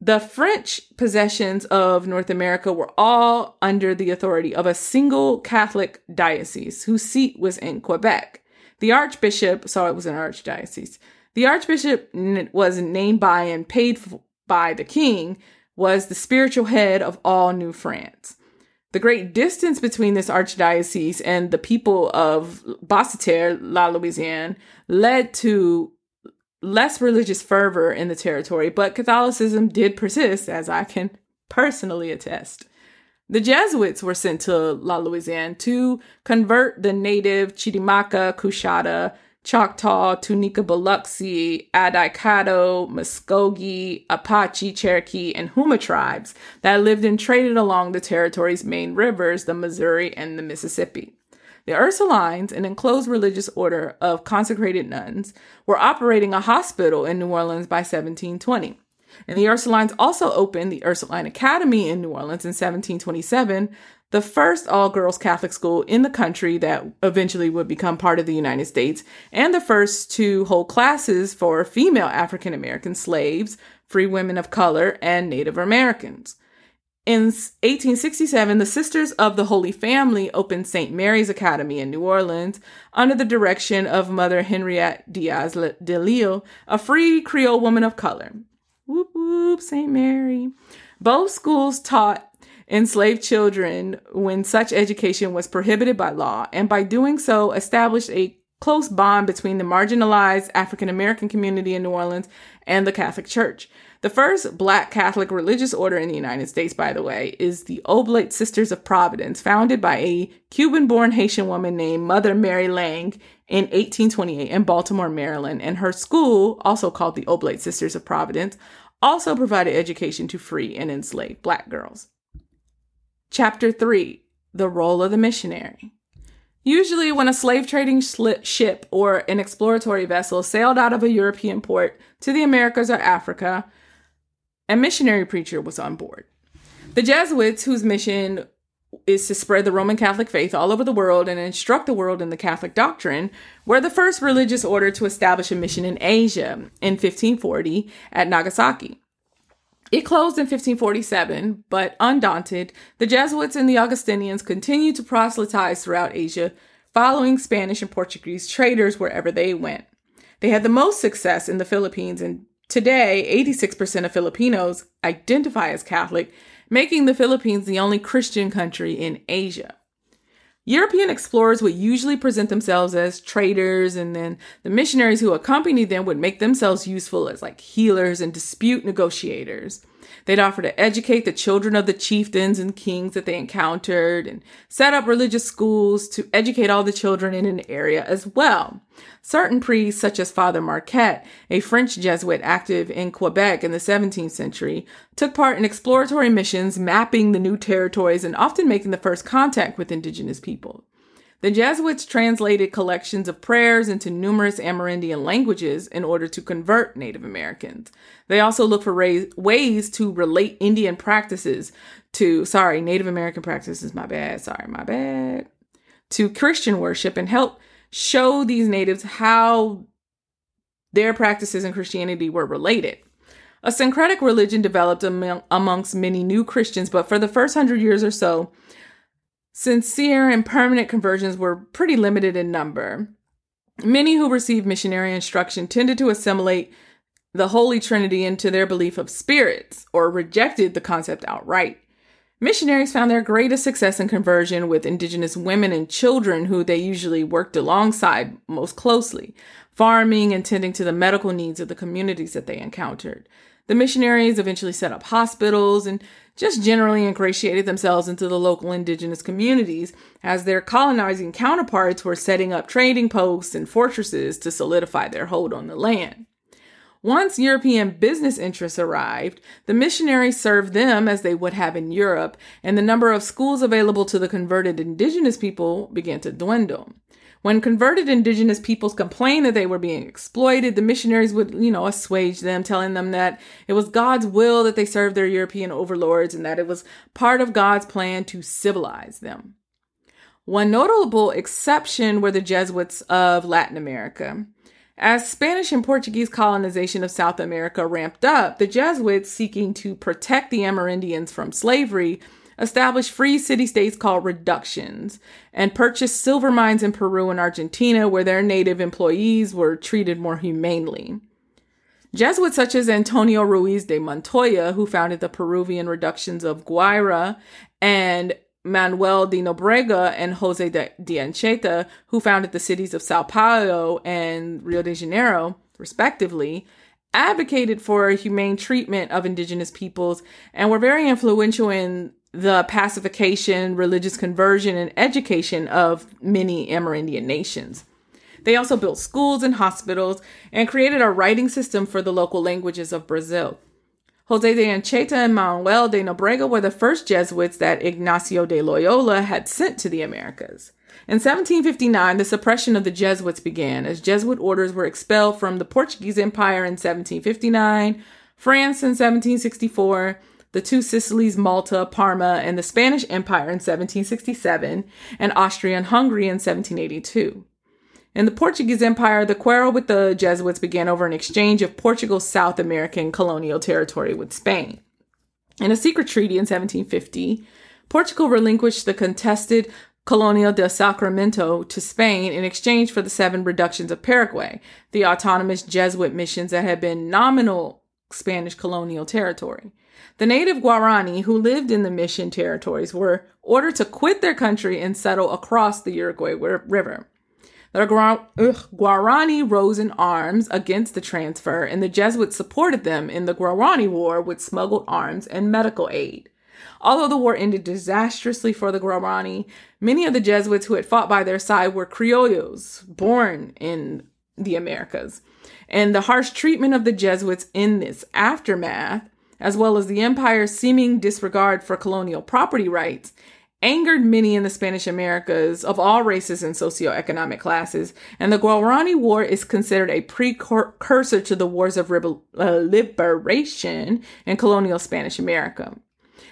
The French possessions of North America were all under the authority of a single Catholic diocese whose seat was in Quebec. The archbishop, so it was an archdiocese. The archbishop was named by and paid by the king, was the spiritual head of all New France. The great distance between this archdiocese and the people of Basse-Terre, La Louisiane, led to less religious fervor in the territory, but Catholicism did persist, as I can personally attest. The Jesuits were sent to La Louisiane to convert the native Chitimacha, Coushatta, Choctaw, Tunica Biloxi, Adicado, Muskogee, Apache, Cherokee, and Houma tribes that lived and traded along the territory's main rivers, the Missouri and the Mississippi. The Ursulines, an enclosed religious order of consecrated nuns, were operating a hospital in New Orleans by 1720. And the Ursulines also opened the Ursuline Academy in New Orleans in 1727, the first all girls Catholic school in the country that eventually would become part of the United States, and the first to hold classes for female African American slaves, free women of color, and Native Americans. In 1867, the Sisters of the Holy Family opened St. Mary's Academy in New Orleans under the direction of Mother Henriette Diaz de Lille, a free Creole woman of color. Whoop whoop, St. Mary. Both schools taught enslaved children when such education was prohibited by law, and by doing so, established a close bond between the marginalized African American community in New Orleans and the Catholic Church. The first black Catholic religious order in the United States, by the way, is the Oblate Sisters of Providence, founded by a Cuban born Haitian woman named Mother Mary Lange in 1828 in Baltimore, Maryland. And her school, also called the Oblate Sisters of Providence, also provided education to free and enslaved black girls. Chapter 3 The Role of the Missionary. Usually, when a slave trading ship or an exploratory vessel sailed out of a European port to the Americas or Africa, a missionary preacher was on board. The Jesuits, whose mission is to spread the Roman Catholic faith all over the world and instruct the world in the Catholic doctrine, were the first religious order to establish a mission in Asia in 1540 at Nagasaki. It closed in 1547, but undaunted, the Jesuits and the Augustinians continued to proselytize throughout Asia, following Spanish and Portuguese traders wherever they went. They had the most success in the Philippines, and today, 86% of Filipinos identify as Catholic, making the Philippines the only Christian country in Asia. European explorers would usually present themselves as traders, and then the missionaries who accompanied them would make themselves useful as like healers and dispute negotiators. They'd offer to educate the children of the chieftains and kings that they encountered and set up religious schools to educate all the children in an area as well. Certain priests, such as Father Marquette, a French Jesuit active in Quebec in the 17th century, took part in exploratory missions mapping the new territories and often making the first contact with indigenous people. The Jesuits translated collections of prayers into numerous Amerindian languages in order to convert Native Americans. They also looked for ways to relate Indian practices to, sorry, Native American practices, my bad, sorry, my bad, to Christian worship and help show these natives how their practices and Christianity were related. A syncretic religion developed among, amongst many new Christians, but for the first hundred years or so, Sincere and permanent conversions were pretty limited in number. Many who received missionary instruction tended to assimilate the Holy Trinity into their belief of spirits or rejected the concept outright. Missionaries found their greatest success in conversion with indigenous women and children who they usually worked alongside most closely, farming and tending to the medical needs of the communities that they encountered. The missionaries eventually set up hospitals and just generally ingratiated themselves into the local indigenous communities as their colonizing counterparts were setting up trading posts and fortresses to solidify their hold on the land. Once European business interests arrived, the missionaries served them as they would have in Europe, and the number of schools available to the converted indigenous people began to dwindle. When converted indigenous peoples complained that they were being exploited, the missionaries would, you know, assuage them, telling them that it was God's will that they serve their European overlords and that it was part of God's plan to civilize them. One notable exception were the Jesuits of Latin America. As Spanish and Portuguese colonization of South America ramped up, the Jesuits, seeking to protect the Amerindians from slavery, established free city states called reductions, and purchased silver mines in Peru and Argentina where their native employees were treated more humanely. Jesuits such as Antonio Ruiz de Montoya, who founded the Peruvian reductions of Guaira, and Manuel de Nobrega and Jose de, de Anchieta, who founded the cities of Sao Paulo and Rio de Janeiro, respectively, advocated for humane treatment of indigenous peoples and were very influential in the pacification, religious conversion, and education of many Amerindian nations. They also built schools and hospitals and created a writing system for the local languages of Brazil. Jose de Anchieta and Manuel de Nobrega were the first Jesuits that Ignacio de Loyola had sent to the Americas. In 1759, the suppression of the Jesuits began as Jesuit orders were expelled from the Portuguese Empire in 1759, France in 1764, the two Sicilies, Malta, Parma, and the Spanish Empire in 1767, and Austria and Hungary in 1782. In the Portuguese Empire, the quarrel with the Jesuits began over an exchange of Portugal's South American colonial territory with Spain. In a secret treaty in 1750, Portugal relinquished the contested Colonia del Sacramento to Spain in exchange for the seven reductions of Paraguay, the autonomous Jesuit missions that had been nominal Spanish colonial territory. The native Guarani who lived in the mission territories were ordered to quit their country and settle across the Uruguay River. The Guarani rose in arms against the transfer, and the Jesuits supported them in the Guarani War with smuggled arms and medical aid. Although the war ended disastrously for the Guarani, many of the Jesuits who had fought by their side were criollos, born in the Americas. And the harsh treatment of the Jesuits in this aftermath as well as the empire's seeming disregard for colonial property rights, angered many in the Spanish Americas of all races and socioeconomic classes, and the Guarani War is considered a precursor to the wars of uh, liberation in colonial Spanish America.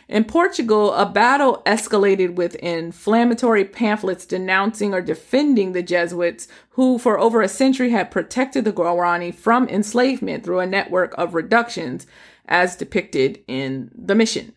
In Portugal, a battle escalated with inflammatory pamphlets denouncing or defending the Jesuits, who for over a century had protected the Guarani from enslavement through a network of reductions, as depicted in the mission.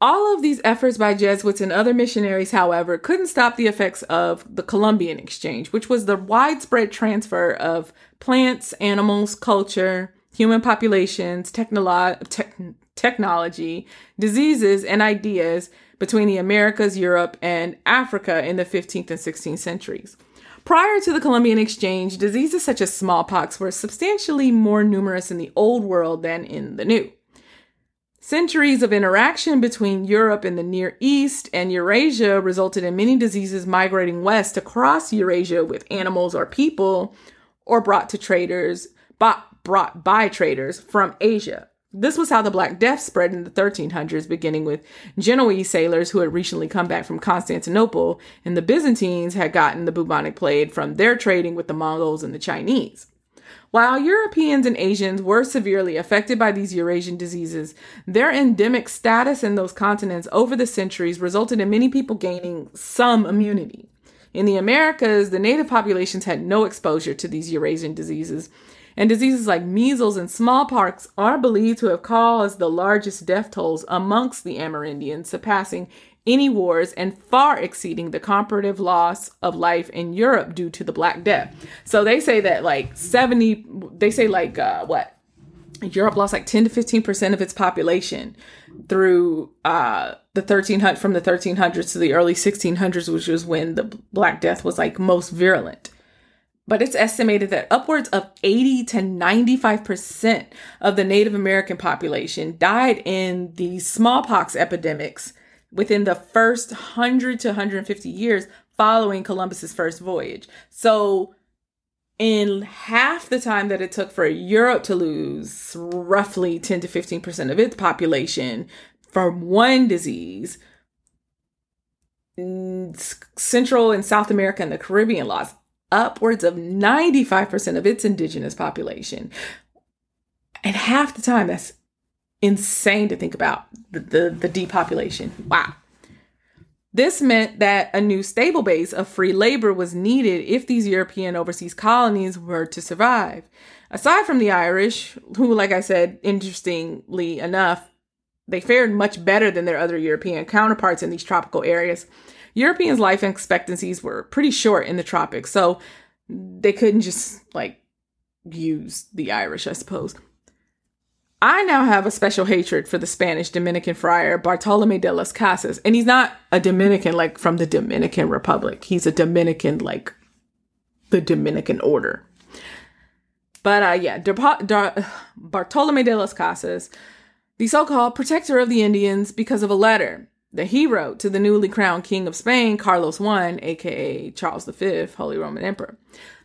All of these efforts by Jesuits and other missionaries, however, couldn't stop the effects of the Columbian Exchange, which was the widespread transfer of plants, animals, culture, human populations, technolo- te- technology, diseases, and ideas between the Americas, Europe, and Africa in the 15th and 16th centuries. Prior to the Columbian Exchange, diseases such as smallpox were substantially more numerous in the Old World than in the New. Centuries of interaction between Europe and the Near East and Eurasia resulted in many diseases migrating west across Eurasia with animals or people, or brought to traders, brought by traders from Asia. This was how the Black Death spread in the 1300s, beginning with Genoese sailors who had recently come back from Constantinople, and the Byzantines had gotten the bubonic plague from their trading with the Mongols and the Chinese. While Europeans and Asians were severely affected by these Eurasian diseases, their endemic status in those continents over the centuries resulted in many people gaining some immunity. In the Americas, the native populations had no exposure to these Eurasian diseases, and diseases like measles and smallpox are believed to have caused the largest death tolls amongst the Amerindians, surpassing any wars and far exceeding the comparative loss of life in Europe due to the Black Death. So they say that like 70, they say like uh, what? Europe lost like 10 to 15% of its population through uh, the 1300 from the 1300s to the early 1600s, which was when the Black Death was like most virulent. But it's estimated that upwards of 80 to 95% of the Native American population died in the smallpox epidemics within the first 100 to 150 years following Columbus's first voyage. So in half the time that it took for Europe to lose roughly 10 to 15% of its population from one disease, Central and South America and the Caribbean lost upwards of 95% of its indigenous population. And half the time, that's insane to think about the, the, the depopulation. Wow. This meant that a new stable base of free labor was needed if these European overseas colonies were to survive. Aside from the Irish, who, like I said, interestingly enough, they fared much better than their other European counterparts in these tropical areas. Europeans' life expectancies were pretty short in the tropics, so they couldn't just like use the Irish, I suppose. I now have a special hatred for the Spanish Dominican friar Bartolome de las Casas. And he's not a Dominican like from the Dominican Republic. He's a Dominican like the Dominican order. But uh, yeah, Bartolome de las Casas, the so called protector of the Indians, because of a letter that he wrote to the newly crowned King of Spain, Carlos I, aka Charles V, Holy Roman Emperor.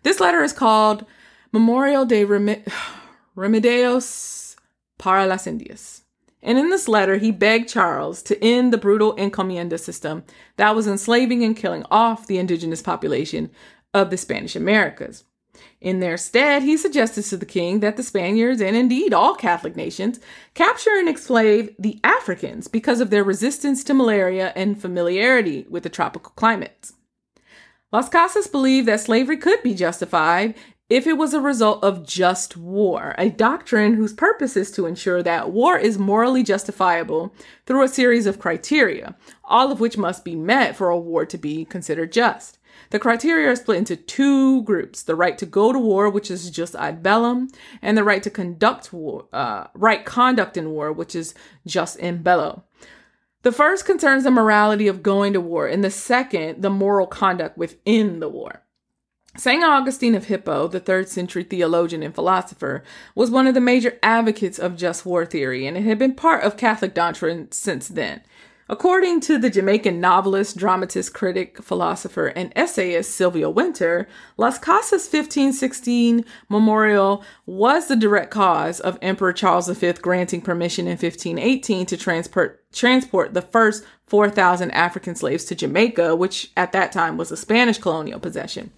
This letter is called Memorial de Rem- Remedios para las Indias. And in this letter, he begged Charles to end the brutal encomienda system that was enslaving and killing off the indigenous population of the Spanish Americas. In their stead, he suggested to the king that the Spaniards, and indeed all Catholic nations, capture and enslave the Africans because of their resistance to malaria and familiarity with the tropical climates. Las Casas believed that slavery could be justified if it was a result of just war, a doctrine whose purpose is to ensure that war is morally justifiable through a series of criteria, all of which must be met for a war to be considered just. The criteria are split into two groups the right to go to war, which is jus ad bellum, and the right to conduct war, uh, right conduct in war, which is jus in bello. The first concerns the morality of going to war, and the second, the moral conduct within the war. St. Augustine of Hippo, the third century theologian and philosopher, was one of the major advocates of just war theory, and it had been part of Catholic doctrine since then. According to the Jamaican novelist, dramatist, critic, philosopher, and essayist Sylvia Wynter, Las Casas 1516 memorial was the direct cause of Emperor Charles V granting permission in 1518 to transport transport the first 4,000 African slaves to Jamaica, which at that time was a Spanish colonial possession.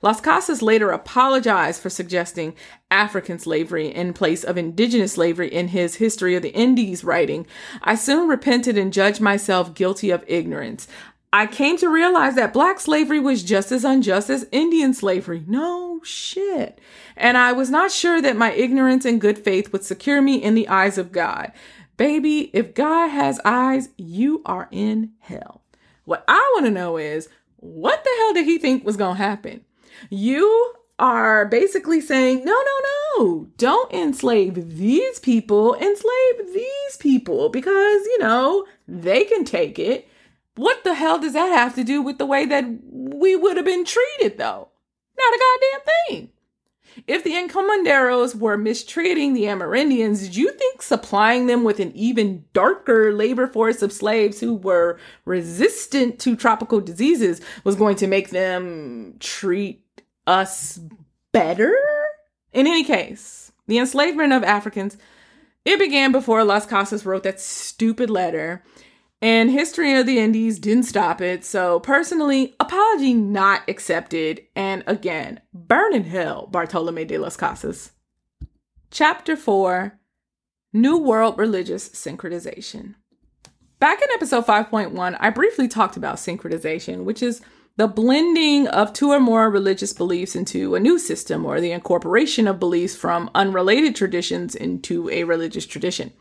Las Casas later apologized for suggesting African slavery in place of indigenous slavery in his History of the Indies writing. I soon repented and judged myself guilty of ignorance. I came to realize that black slavery was just as unjust as Indian slavery. No shit. And I was not sure that my ignorance and good faith would secure me in the eyes of God. Baby, if God has eyes, you are in hell. What I want to know is, what the hell did he think was going to happen? You are basically saying, no, no, no, don't enslave these people, enslave these people because, you know, they can take it. What the hell does that have to do with the way that we would have been treated, though? Not a goddamn thing. If the encomenderos were mistreating the Amerindians, did you think supplying them with an even darker labor force of slaves who were resistant to tropical diseases was going to make them treat us better? In any case, the enslavement of Africans, it began before Las Casas wrote that stupid letter, and History of the Indies didn't stop it. So, personally, apology not accepted. And again, burn in hell, Bartolome de las Casas. Chapter 4 New World Religious Syncretization. Back in episode 5.1, I briefly talked about syncretization, which is the blending of two or more religious beliefs into a new system or the incorporation of beliefs from unrelated traditions into a religious tradition.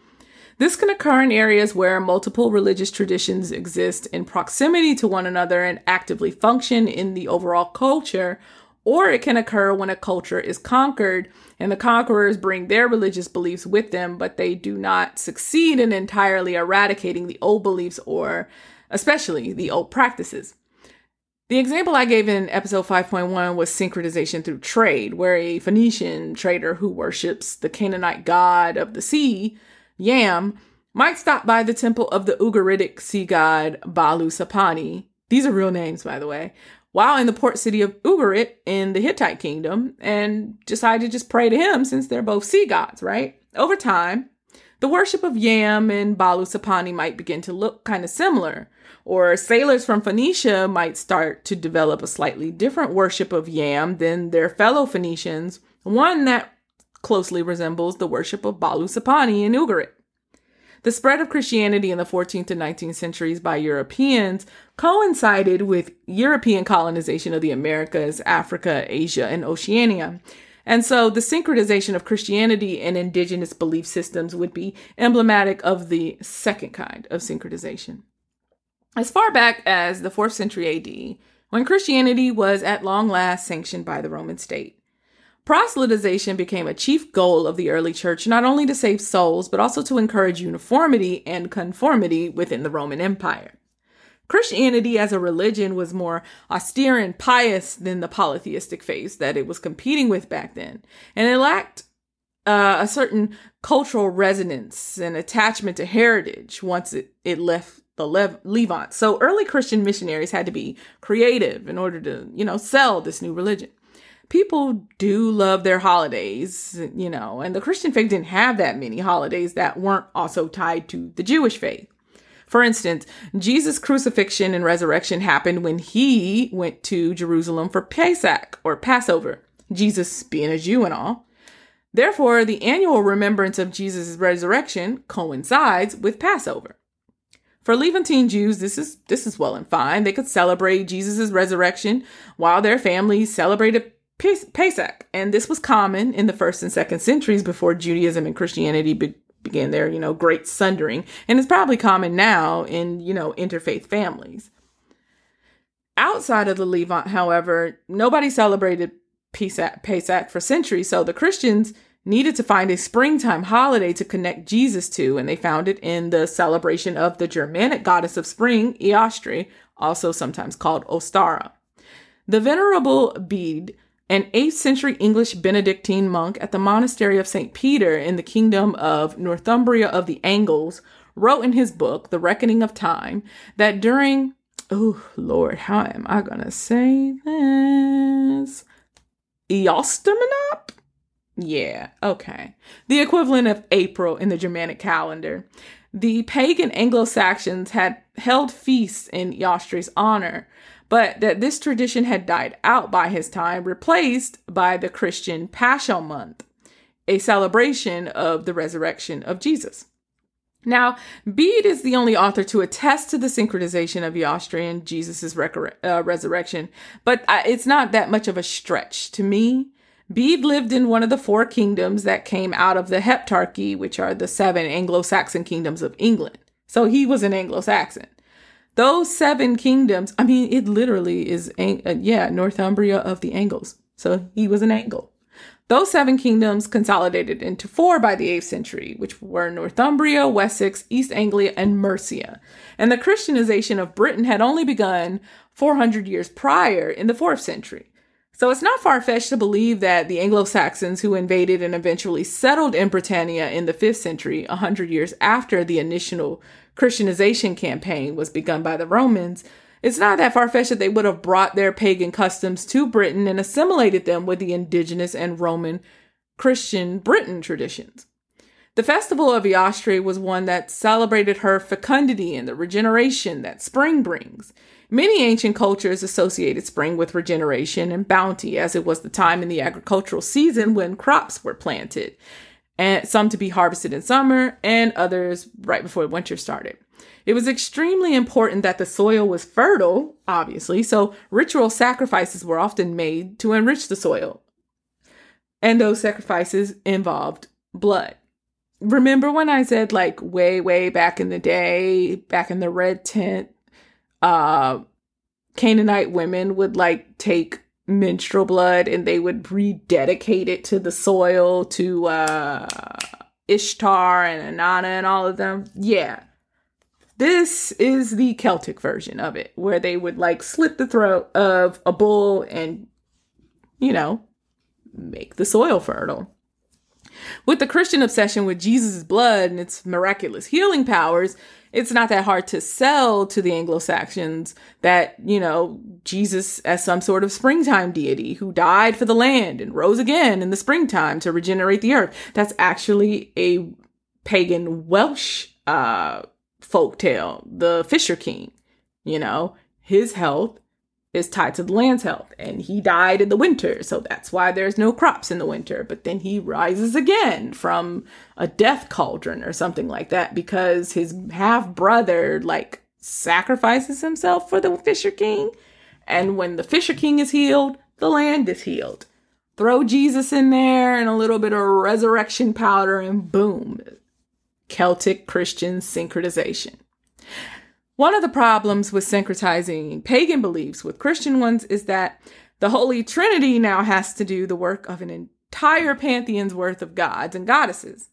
This can occur in areas where multiple religious traditions exist in proximity to one another and actively function in the overall culture, or it can occur when a culture is conquered and the conquerors bring their religious beliefs with them, but they do not succeed in entirely eradicating the old beliefs or especially the old practices. The example I gave in episode 5.1 was syncretization through trade, where a Phoenician trader who worships the Canaanite god of the sea, Yam, might stop by the temple of the Ugaritic sea god Balu Sapani. These are real names, by the way, while in the port city of Ugarit in the Hittite kingdom and decide to just pray to him since they're both sea gods, right? Over time, the worship of Yam and Balu Sapani might begin to look kind of similar or sailors from Phoenicia might start to develop a slightly different worship of Yam than their fellow Phoenicians, one that closely resembles the worship of Balu Sapani in Ugarit. The spread of Christianity in the 14th and 19th centuries by Europeans coincided with European colonization of the Americas, Africa, Asia, and Oceania. And so the syncretization of Christianity and indigenous belief systems would be emblematic of the second kind of syncretization. As far back as the 4th century AD, when Christianity was at long last sanctioned by the Roman state, proselytization became a chief goal of the early church, not only to save souls, but also to encourage uniformity and conformity within the Roman Empire. Christianity as a religion was more austere and pious than the polytheistic faiths that it was competing with back then, and it lacked uh, a certain cultural resonance and attachment to heritage once it, it left the Lev- Levant. So early Christian missionaries had to be creative in order to, you know, sell this new religion. People do love their holidays, you know, and the Christian faith didn't have that many holidays that weren't also tied to the Jewish faith. For instance, Jesus' crucifixion and resurrection happened when he went to Jerusalem for Pesach or Passover, Jesus being a Jew and all. Therefore, the annual remembrance of Jesus' resurrection coincides with Passover. For Levantine Jews, this is this is well and fine. They could celebrate Jesus' resurrection while their families celebrated Pesach, and this was common in the first and second centuries before Judaism and Christianity be- began their, you know, great sundering, and it's probably common now in, you know, interfaith families. Outside of the Levant, however, nobody celebrated Pesach, Pesach for centuries, so the Christians needed to find a springtime holiday to connect Jesus to, and they found it in the celebration of the Germanic goddess of spring, Eostre, also sometimes called Ostara. The Venerable Bede, an 8th century English Benedictine monk at the monastery of St. Peter in the kingdom of Northumbria of the Angles, wrote in his book, The Reckoning of Time, that during, oh Lord, how am I going to say this? Eostermanop? Yeah, okay. The equivalent of April in the Germanic calendar. The pagan Anglo Saxons had held feasts in Eostre's honor, but that this tradition had died out by his time, replaced by the Christian Paschal month, a celebration of the resurrection of Jesus. Now, Bede is the only author to attest to the synchronization of Eostre and Jesus' uh, resurrection, but uh, it's not that much of a stretch. To me, Bede lived in one of the four kingdoms that came out of the Heptarchy, which are the seven Anglo Saxon kingdoms of England. So he was an Anglo Saxon. Those seven kingdoms, I mean, it literally is, uh, yeah, Northumbria of the Angles. So he was an Angle. Those seven kingdoms consolidated into four by the 8th century, which were Northumbria, Wessex, East Anglia, and Mercia. And the Christianization of Britain had only begun 400 years prior in the 4th century. So it's not far fetched to believe that the Anglo Saxons who invaded and eventually settled in Britannia in the 5th century, 100 years after the initial Christianization campaign was begun by the Romans, it's not that far fetched that they would have brought their pagan customs to Britain and assimilated them with the indigenous and Roman Christian Britain traditions. The festival of Eostre was one that celebrated her fecundity and the regeneration that spring brings. Many ancient cultures associated spring with regeneration and bounty, as it was the time in the agricultural season when crops were planted, and some to be harvested in summer, and others right before winter started. It was extremely important that the soil was fertile, obviously, so ritual sacrifices were often made to enrich the soil. And those sacrifices involved blood. Remember when I said, like, way, way back in the day, back in the red tent, uh, Canaanite women would like take menstrual blood and they would rededicate it to the soil to uh, Ishtar and Inanna and all of them? Yeah this is the Celtic version of it, where they would like slit the throat of a bull and, you know, make the soil fertile. With the Christian obsession with Jesus' blood and its miraculous healing powers, it's not that hard to sell to the Anglo Saxons that, you know, Jesus as some sort of springtime deity who died for the land and rose again in the springtime to regenerate the earth. That's actually a pagan Welsh uh, folk tale, the Fisher King. You know, his health is tied to the land's health, and he died in the winter, so that's why there's no crops in the winter. But then he rises again from a death cauldron or something like that because his half brother, like, sacrifices himself for the Fisher King. And when the Fisher King is healed, the land is healed. Throw Jesus in there and a little bit of resurrection powder, and boom, Celtic Christian synchronization. One of the problems with syncretizing pagan beliefs with Christian ones is that the Holy Trinity now has to do the work of an entire pantheon's worth of gods and goddesses.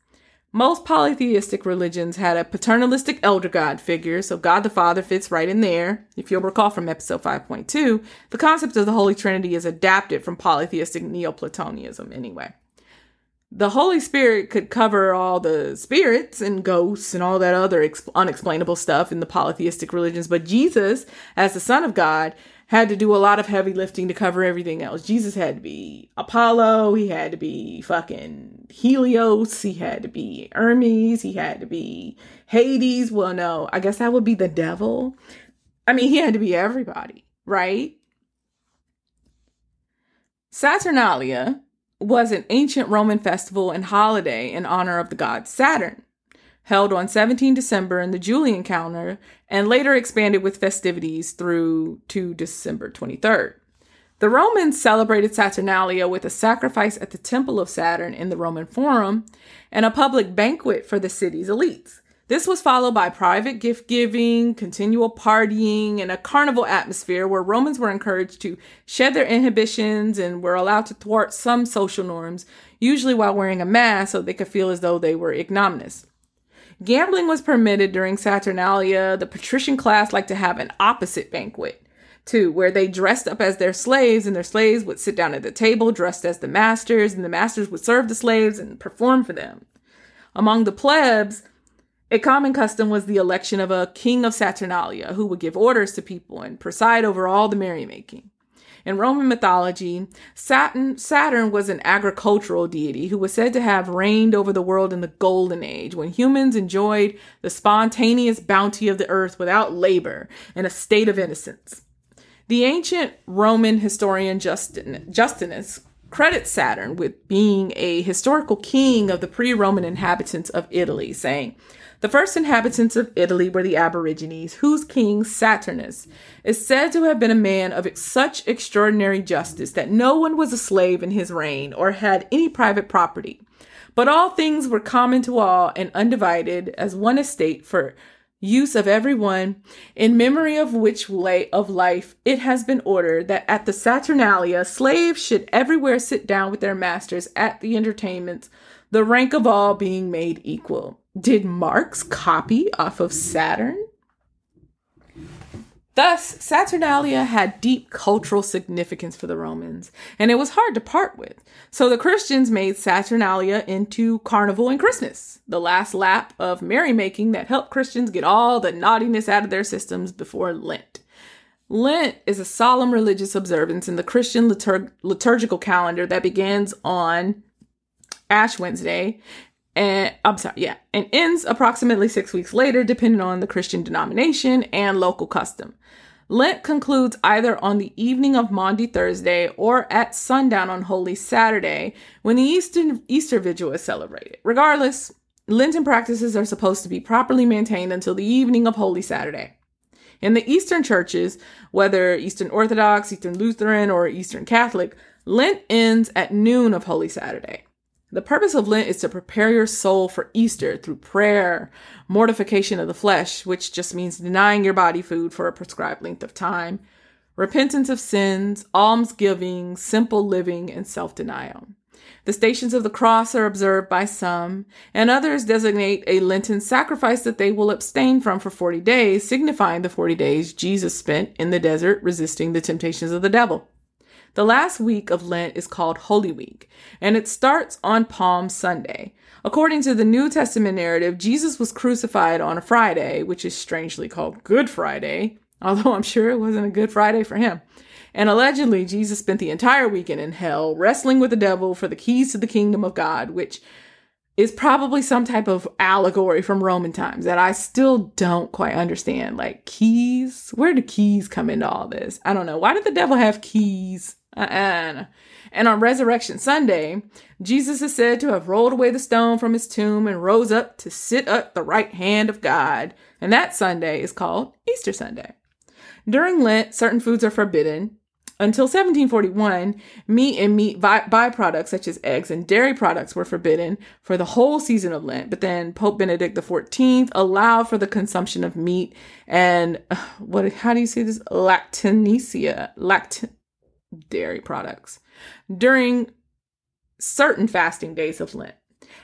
Most polytheistic religions had a paternalistic elder god figure, so God the Father fits right in there. If you'll recall from episode 5.2, the concept of the Holy Trinity is adapted from polytheistic Neoplatonism anyway the Holy Spirit could cover all the spirits and ghosts and all that other ex- unexplainable stuff in the polytheistic religions, but Jesus, as the Son of God, had to do a lot of heavy lifting to cover everything else. Jesus had to be Apollo, he had to be fucking Helios, he had to be Hermes, he had to be Hades. Well, no, I guess that would be the devil. I mean, he had to be everybody, right? Saturnalia, was an ancient Roman festival and holiday in honor of the god Saturn, held on 17 December in the Julian calendar and later expanded with festivities through to December 23rd. The Romans celebrated Saturnalia with a sacrifice at the Temple of Saturn in the Roman Forum and a public banquet for the city's elites. This was followed by private gift giving, continual partying, and a carnival atmosphere where Romans were encouraged to shed their inhibitions and were allowed to thwart some social norms, usually while wearing a mask so they could feel as though they were ignominious. Gambling was permitted during Saturnalia. The patrician class liked to have an opposite banquet, too, where they dressed up as their slaves, and their slaves would sit down at the table dressed as the masters, and the masters would serve the slaves and perform for them. Among the plebs, A common custom was the election of a king of Saturnalia who would give orders to people and preside over all the merrymaking. In Roman mythology, Saturn, Saturn was an agricultural deity who was said to have reigned over the world in the Golden Age when humans enjoyed the spontaneous bounty of the earth without labor in a state of innocence. The ancient Roman historian Justin, Justinus credits Saturn with being a historical king of the pre Roman inhabitants of Italy, saying, the first inhabitants of Italy were the Aborigines, whose king, Saturnus, is said to have been a man of such extraordinary justice that no one was a slave in his reign or had any private property. But all things were common to all and undivided as one estate for use of every one, in memory of which way of life it has been ordered that at the Saturnalia slaves should everywhere sit down with their masters at the entertainments, the rank of all being made equal. Did Marx copy off of Saturn? Thus, Saturnalia had deep cultural significance for the Romans, and it was hard to part with. So the Christians made Saturnalia into Carnival and Christmas, the last lap of merrymaking that helped Christians get all the naughtiness out of their systems before Lent. Lent is a solemn religious observance in the Christian liturg- liturgical calendar that begins on Ash Wednesday and I'm sorry, yeah, and ends approximately six weeks later, depending on the Christian denomination and local custom. Lent concludes either on the evening of Maundy Thursday or at sundown on Holy Saturday when the Easter, Easter Vigil is celebrated. Regardless, Lenten practices are supposed to be properly maintained until the evening of Holy Saturday. In the Eastern churches, whether Eastern Orthodox, Eastern Lutheran, or Eastern Catholic, Lent ends at noon of Holy Saturday. The purpose of Lent is to prepare your soul for Easter through prayer, mortification of the flesh, which just means denying your body food for a prescribed length of time, repentance of sins, almsgiving, simple living, and self denial. The stations of the cross are observed by some, and others designate a Lenten sacrifice that they will abstain from for 40 days, signifying the 40 days Jesus spent in the desert resisting the temptations of the devil. The last week of Lent is called Holy Week, and it starts on Palm Sunday. According to the New Testament narrative, Jesus was crucified on a Friday, which is strangely called Good Friday, although I'm sure it wasn't a good Friday for him. And allegedly, Jesus spent the entire weekend in hell wrestling with the devil for the keys to the kingdom of God, which is probably some type of allegory from Roman times that I still don't quite understand. Like keys, where do keys come into all this? I don't know. Why did the devil have keys? Uh-uh. And on Resurrection Sunday, Jesus is said to have rolled away the stone from his tomb and rose up to sit at the right hand of God. And that Sunday is called Easter Sunday. During Lent, certain foods are forbidden. Until 1741, meat and meat by- byproducts such as eggs and dairy products were forbidden for the whole season of Lent. But then Pope Benedict XIV allowed for the consumption of meat and uh, what? How do you say this? Lactanesia, lact dairy products during certain fasting days of Lent.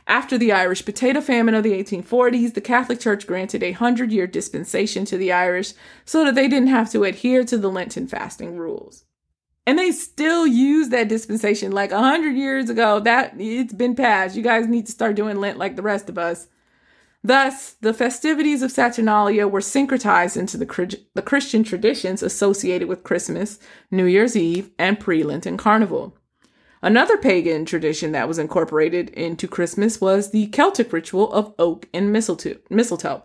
After the Irish potato famine of the 1840s, the Catholic Church granted a hundred year dispensation to the Irish so that they didn't have to adhere to the Lenten fasting rules. And they still use that dispensation like a hundred years ago. That it's been passed. You guys need to start doing Lent like the rest of us. Thus, the festivities of Saturnalia were syncretized into the, the Christian traditions associated with Christmas, New Year's Eve, and pre Lenten Carnival. Another pagan tradition that was incorporated into Christmas was the Celtic ritual of oak and mistletoe.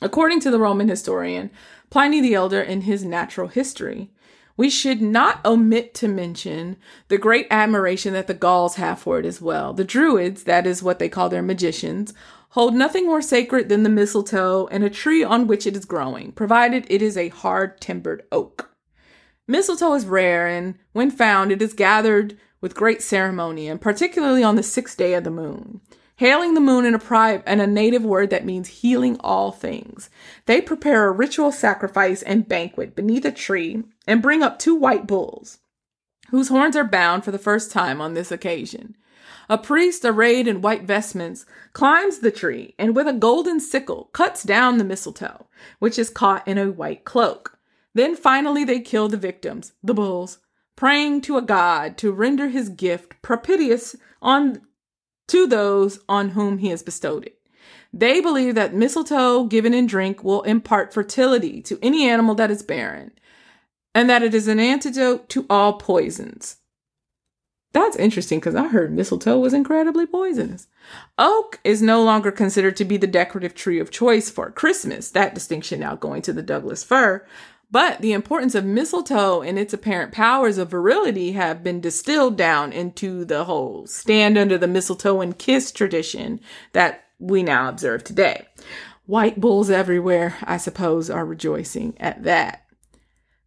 According to the Roman historian Pliny the Elder in his Natural History, we should not omit to mention the great admiration that the Gauls have for it as well. The Druids, that is what they call their magicians, hold nothing more sacred than the mistletoe and a tree on which it is growing, provided it is a hard timbered oak. Mistletoe is rare, and when found, it is gathered with great ceremony, and particularly on the sixth day of the moon. Hailing the moon in a, pri- in a native word that means healing all things. They prepare a ritual sacrifice and banquet beneath a tree and bring up two white bulls, whose horns are bound for the first time on this occasion. A priest arrayed in white vestments climbs the tree and with a golden sickle cuts down the mistletoe, which is caught in a white cloak. Then finally they kill the victims, the bulls, praying to a god to render his gift propitious on to those on whom he has bestowed it. They believe that mistletoe given in drink will impart fertility to any animal that is barren, and that it is an antidote to all poisons. That's interesting because I heard mistletoe was incredibly poisonous. Oak is no longer considered to be the decorative tree of choice for Christmas, that distinction now going to the Douglas fir. But the importance of mistletoe and its apparent powers of virility have been distilled down into the whole stand under the mistletoe and kiss tradition that we now observe today. White bulls everywhere, I suppose, are rejoicing at that.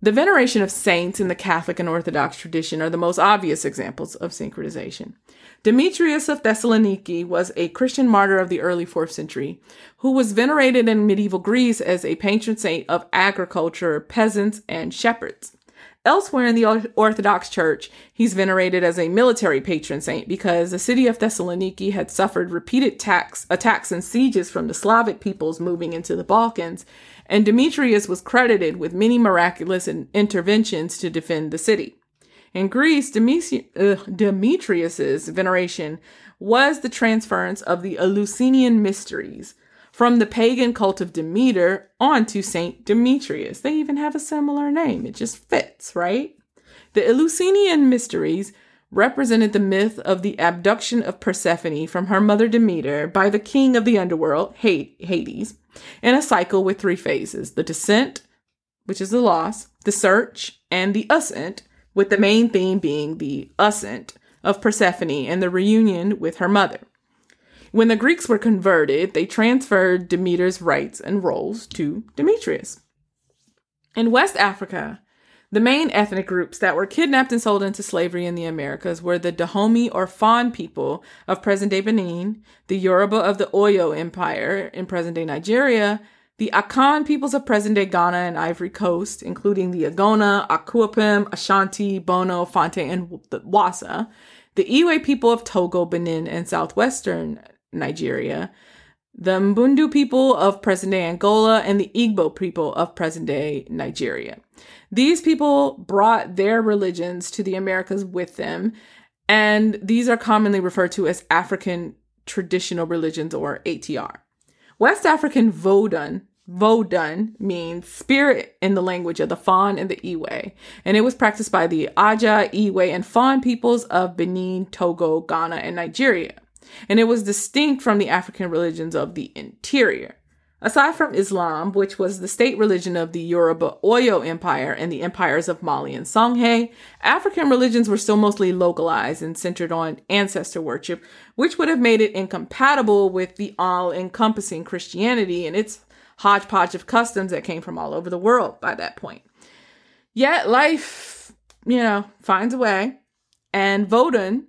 The veneration of saints in the Catholic and Orthodox tradition are the most obvious examples of syncretization. Demetrius of Thessaloniki was a Christian martyr of the early 4th century who was venerated in medieval Greece as a patron saint of agriculture, peasants, and shepherds. Elsewhere in the Orthodox Church, he's venerated as a military patron saint because the city of Thessaloniki had suffered repeated tax, attacks and sieges from the Slavic peoples moving into the Balkans, and Demetrius was credited with many miraculous interventions to defend the city. In Greece, Demetrius's veneration was the transference of the Eleusinian mysteries from the pagan cult of Demeter onto Saint Demetrius. They even have a similar name. It just fits, right? The Eleusinian mysteries represented the myth of the abduction of Persephone from her mother Demeter by the king of the underworld, Hades, in a cycle with three phases the descent, which is the loss, the search, and the ascent, with the main theme being the ascent of Persephone and the reunion with her mother. When the Greeks were converted, they transferred Demeter's rights and roles to Demetrius. In West Africa, the main ethnic groups that were kidnapped and sold into slavery in the Americas were the Dahomey or Fon people of present day Benin, the Yoruba of the Oyo Empire in present day Nigeria, the Akan peoples of present day Ghana and Ivory Coast, including the Agona, Akuapem, Ashanti, Bono, Fante, and Wassa, the Ewe people of Togo, Benin, and southwestern Nigeria, the Mbundu people of present day Angola, and the Igbo people of present day Nigeria. These people brought their religions to the Americas with them, and these are commonly referred to as African traditional religions or ATR. West African Vodun, Vodun means spirit in the language of the Fon and the Ewe, and it was practiced by the Aja, Ewe, and Fon peoples of Benin, Togo, Ghana, and Nigeria and it was distinct from the African religions of the interior. Aside from Islam, which was the state religion of the Yoruba Oyo Empire and the empires of Mali and Songhai, African religions were still mostly localized and centered on ancestor worship, which would have made it incompatible with the all encompassing Christianity and its hodgepodge of customs that came from all over the world by that point. Yet life, you know, finds a way, and Vodun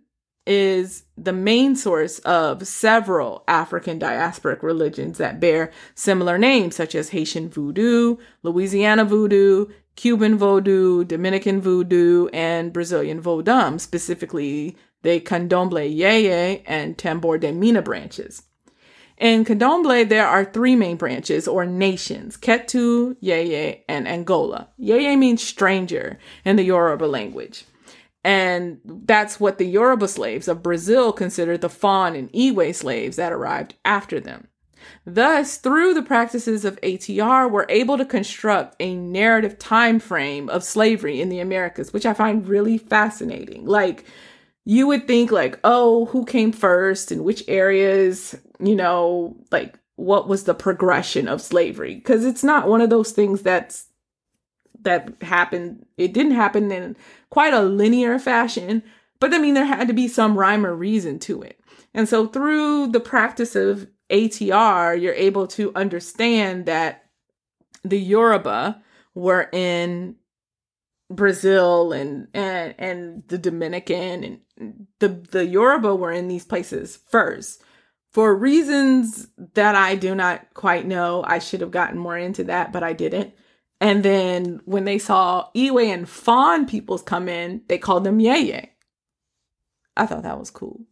is the main source of several African diasporic religions that bear similar names, such as Haitian Voodoo, Louisiana Voodoo, Cuban Voodoo, Dominican Voodoo, and Brazilian Vodum, specifically the Candomblé Yeye and Tambor de Mina branches. In Candomblé, there are three main branches or nations Ketu, Yeye, and Angola. Yeye means stranger in the Yoruba language. And that's what the Yoruba slaves of Brazil considered the Fon and Ewe slaves that arrived after them. Thus, through the practices of ATR, we're able to construct a narrative time frame of slavery in the Americas, which I find really fascinating. Like, you would think like, oh, who came first and which areas, you know, like what was the progression of slavery? Because it's not one of those things that's that happened. It didn't happen in quite a linear fashion, but I mean, there had to be some rhyme or reason to it. And so through the practice of ATR, you're able to understand that the Yoruba were in Brazil and and and the Dominican and the the Yoruba were in these places first. For reasons that I do not quite know, I should have gotten more into that, but I didn't. And then when they saw Ewe and Fon peoples come in, they called them Yeye. I thought that was cool.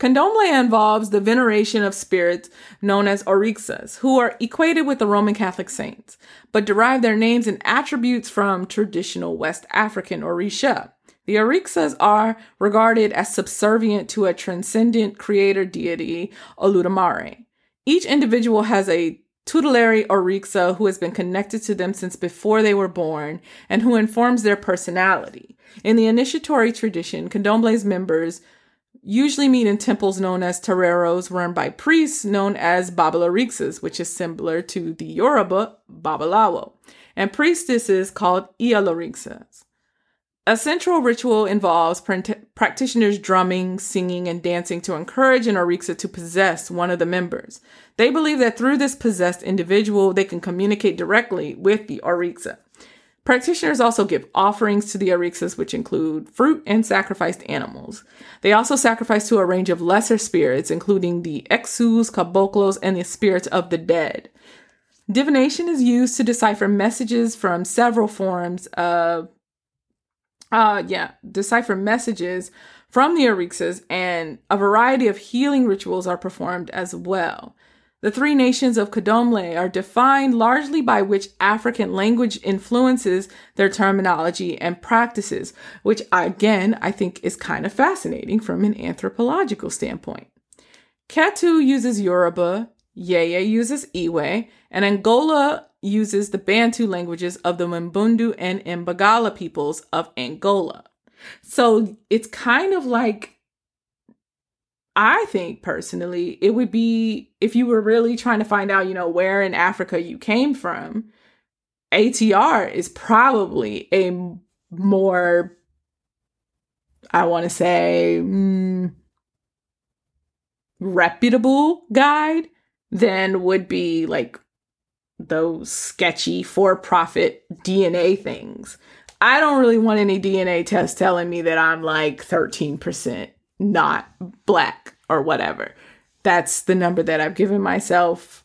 Candomblé involves the veneration of spirits known as orixas, who are equated with the Roman Catholic saints, but derive their names and attributes from traditional West African Orisha. The orixas are regarded as subservient to a transcendent creator deity, Olodumare. Each individual has a tutelary orixa who has been connected to them since before they were born and who informs their personality. In the initiatory tradition, candomble's members usually meet in temples known as terreiros run by priests known as babalorixas, which is similar to the Yoruba babalawo, and priestesses called iyalorixas. A central ritual involves practitioners drumming, singing, and dancing to encourage an orixa to possess one of the members. They believe that through this possessed individual, they can communicate directly with the orixa. Practitioners also give offerings to the orixas, which include fruit and sacrificed animals. They also sacrifice to a range of lesser spirits, including the exus, caboclos, and the spirits of the dead. Divination is used to decipher messages from several forms of, uh, yeah, decipher messages from the orixas, and a variety of healing rituals are performed as well. The three nations of Candomblé are defined largely by which African language influences their terminology and practices, which again I think is kind of fascinating from an anthropological standpoint. Ketu uses Yoruba, Yeye uses Ewe, and Angola uses the Bantu languages of the Mbundu and Imbangala peoples of Angola. So it's kind of like I think personally, it would be if you were really trying to find out, you know, where in Africa you came from, ATR is probably a more, I want to say, mm, reputable guide than would be like those sketchy for profit DNA things. I don't really want any DNA test telling me that I'm like 13% not black or whatever. That's the number that I've given myself.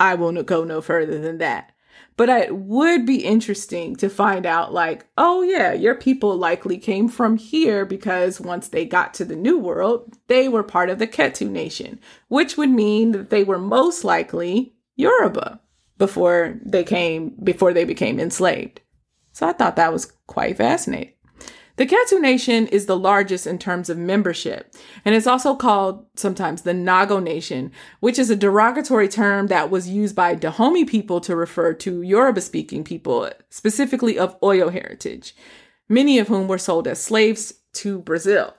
I will go no further than that. But it would be interesting to find out, like, oh, yeah, your people likely came from here because once they got to the New World, they were part of the Ketu Nation, which would mean that they were most likely Yoruba before they came, before they became enslaved. So I thought that was quite fascinating. The Ketu Nation is the largest in terms of membership, and it's also called sometimes the Nago Nation, which is a derogatory term that was used by Dahomey people to refer to Yoruba speaking people, specifically of Oyo heritage, many of whom were sold as slaves to Brazil.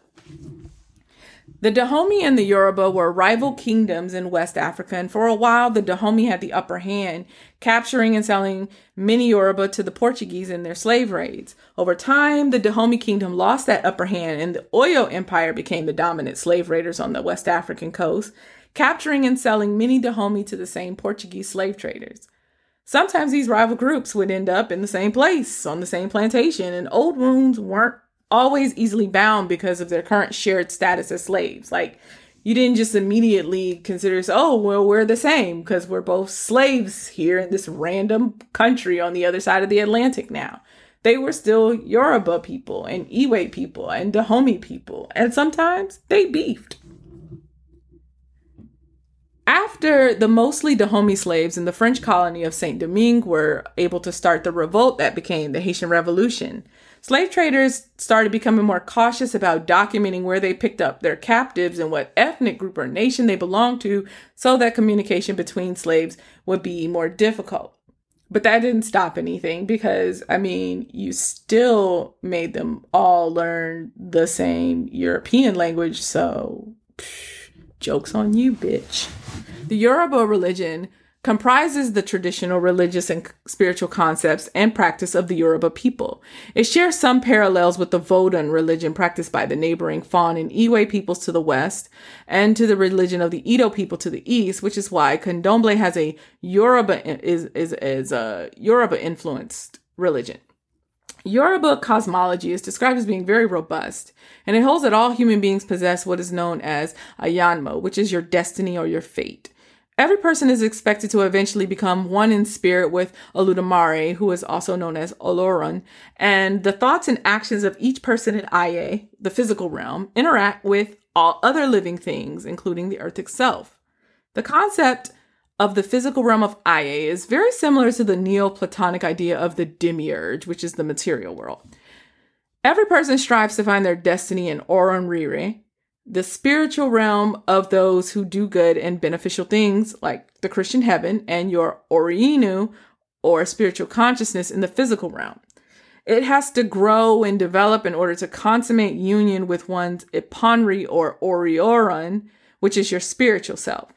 The Dahomey and the Yoruba were rival kingdoms in West Africa, and for a while the Dahomey had the upper hand, capturing and selling many Yoruba to the Portuguese in their slave raids. Over time, the Dahomey kingdom lost that upper hand, and the Oyo Empire became the dominant slave raiders on the West African coast, capturing and selling many Dahomey to the same Portuguese slave traders. Sometimes these rival groups would end up in the same place, on the same plantation, and old wounds weren't always easily bound because of their current shared status as slaves. Like, you didn't just immediately consider, oh, well, we're the same because we're both slaves here in this random country on the other side of the Atlantic now. They were still Yoruba people and Ewe people and Dahomey people, and sometimes they beefed. After the mostly Dahomey slaves in the French colony of Saint Domingue were able to start the revolt that became the Haitian Revolution, Slave traders started becoming more cautious about documenting where they picked up their captives and what ethnic group or nation they belonged to so that communication between slaves would be more difficult. But that didn't stop anything because, I mean, you still made them all learn the same European language, so joke's on you, bitch. The Yoruba religion comprises the traditional religious and spiritual concepts and practice of the Yoruba people. It shares some parallels with the Vodun religion practiced by the neighboring Fon and Ewe peoples to the west and to the religion of the Edo people to the east, which is why Candomblé has a Yoruba is is is a Yoruba influenced religion. Yoruba cosmology is described as being very robust, and it holds that all human beings possess what is known as a yanmo, which is your destiny or your fate. Every person is expected to eventually become one in spirit with Olodumare, who is also known as Olorun, and the thoughts and actions of each person in Aye, the physical realm, interact with all other living things, including the earth itself. The concept of the physical realm of Aye is very similar to the Neoplatonic idea of the demiurge, which is the material world. Every person strives to find their destiny in Orun Rire, the spiritual realm of those who do good and beneficial things, like the Christian heaven, and your Oriinu, or spiritual consciousness, in the physical realm. It has to grow and develop in order to consummate union with one's Iponri or Orioran, which is your spiritual self.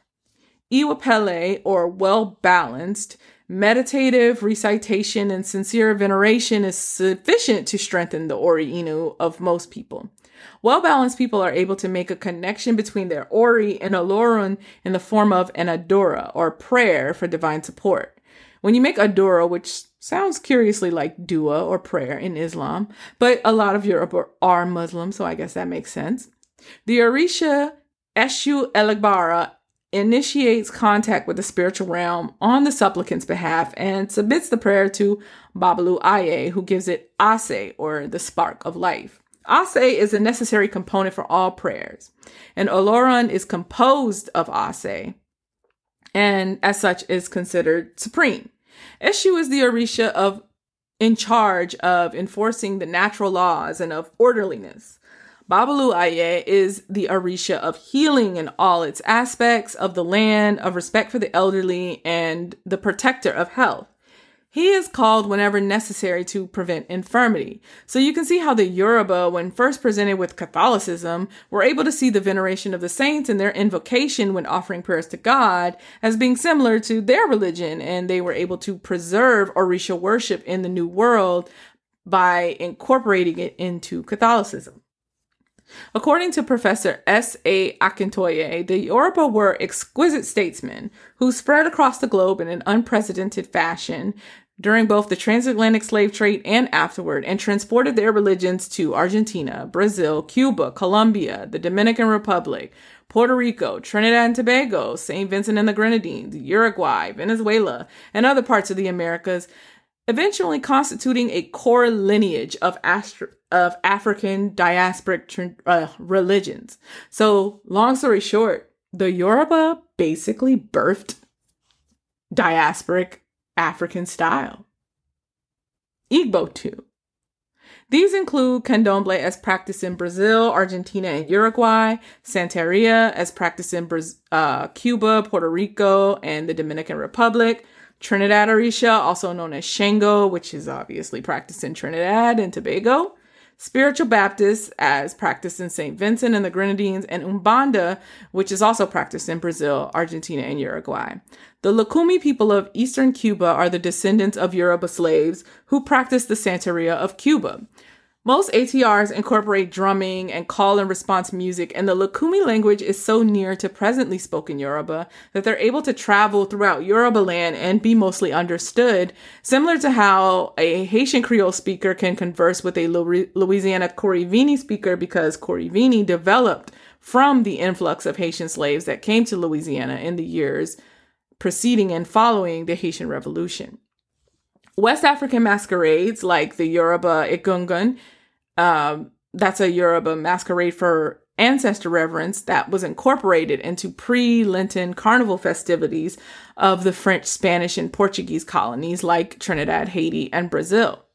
Iwapele, or well balanced, meditative recitation and sincere veneration is sufficient to strengthen the Ori Inu of most people. Well balanced people are able to make a connection between their Ori and Olorun in the form of an Adura, or prayer for divine support. When you make Adura, which sounds curiously like dua or prayer in Islam, but a lot of Yoruba are Muslim, so I guess that makes sense. The Orisha Eshu Elegbara initiates contact with the spiritual realm on the supplicant's behalf and submits the prayer to Babalu Aye, who gives it Ase, or the spark of life. Ase is a necessary component for all prayers, and Olorun is composed of Ase, and as such is considered supreme. Eshu is the Orisha of in charge of enforcing the natural laws and of orderliness. Babalu Aye is the Orisha of healing in all its aspects, of the land, of respect for the elderly, and the protector of health. He is called whenever necessary to prevent infirmity. So you can see how the Yoruba, when first presented with Catholicism, were able to see the veneration of the saints and their invocation when offering prayers to God as being similar to their religion, and they were able to preserve Orisha worship in the New World by incorporating it into Catholicism. According to Professor S. A. Akintoye, the Yoruba were exquisite statesmen who spread across the globe in an unprecedented fashion, during both the transatlantic slave trade and afterward and transported their religions to Argentina, Brazil, Cuba, Colombia, the Dominican Republic, Puerto Rico, Trinidad and Tobago, St. Vincent and the Grenadines, Uruguay, Venezuela, and other parts of the Americas, eventually constituting a core lineage of, Astro- of African diasporic uh, religions. So, long story short, the Yoruba basically birthed diasporic African style. Igbo too. These include candomblé as practiced in Brazil, Argentina, and Uruguay, Santeria as practiced in Braz- uh, Cuba, Puerto Rico, and the Dominican Republic, Trinidad Orisha, also known as Shango, which is obviously practiced in Trinidad and Tobago, Spiritual Baptists, as practiced in St. Vincent and the Grenadines, and Umbanda, which is also practiced in Brazil, Argentina, and Uruguay. The Lucumi people of eastern Cuba are the descendants of Yoruba slaves who practiced the Santeria of Cuba. Most ATRs incorporate drumming and call and response music, and the Lucumi language is so near to presently spoken Yoruba that they're able to travel throughout Yoruba land and be mostly understood, similar to how a Haitian Creole speaker can converse with a Louisiana Kouri-Vini speaker because Kouri-Vini developed from the influx of Haitian slaves that came to Louisiana in the years preceding and following the Haitian Revolution. West African masquerades like the Yoruba Egungun, um, that's a Yoruba masquerade for ancestor reverence that was incorporated into pre Lenten carnival festivities of the French, Spanish, and Portuguese colonies like Trinidad, Haiti, and Brazil.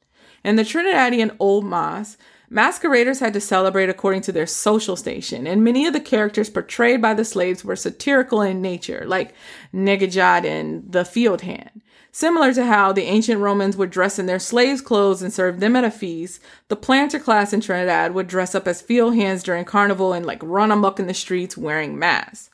In the Trinidadian Old Mas, Masqueraders had to celebrate according to their social station, and many of the characters portrayed by the slaves were satirical in nature, like Negajad and the field hand. Similar to how the ancient Romans would dress in their slaves' clothes and serve them at a feast, the planter class in Trinidad would dress up as field hands during carnival and like run amok in the streets wearing masks.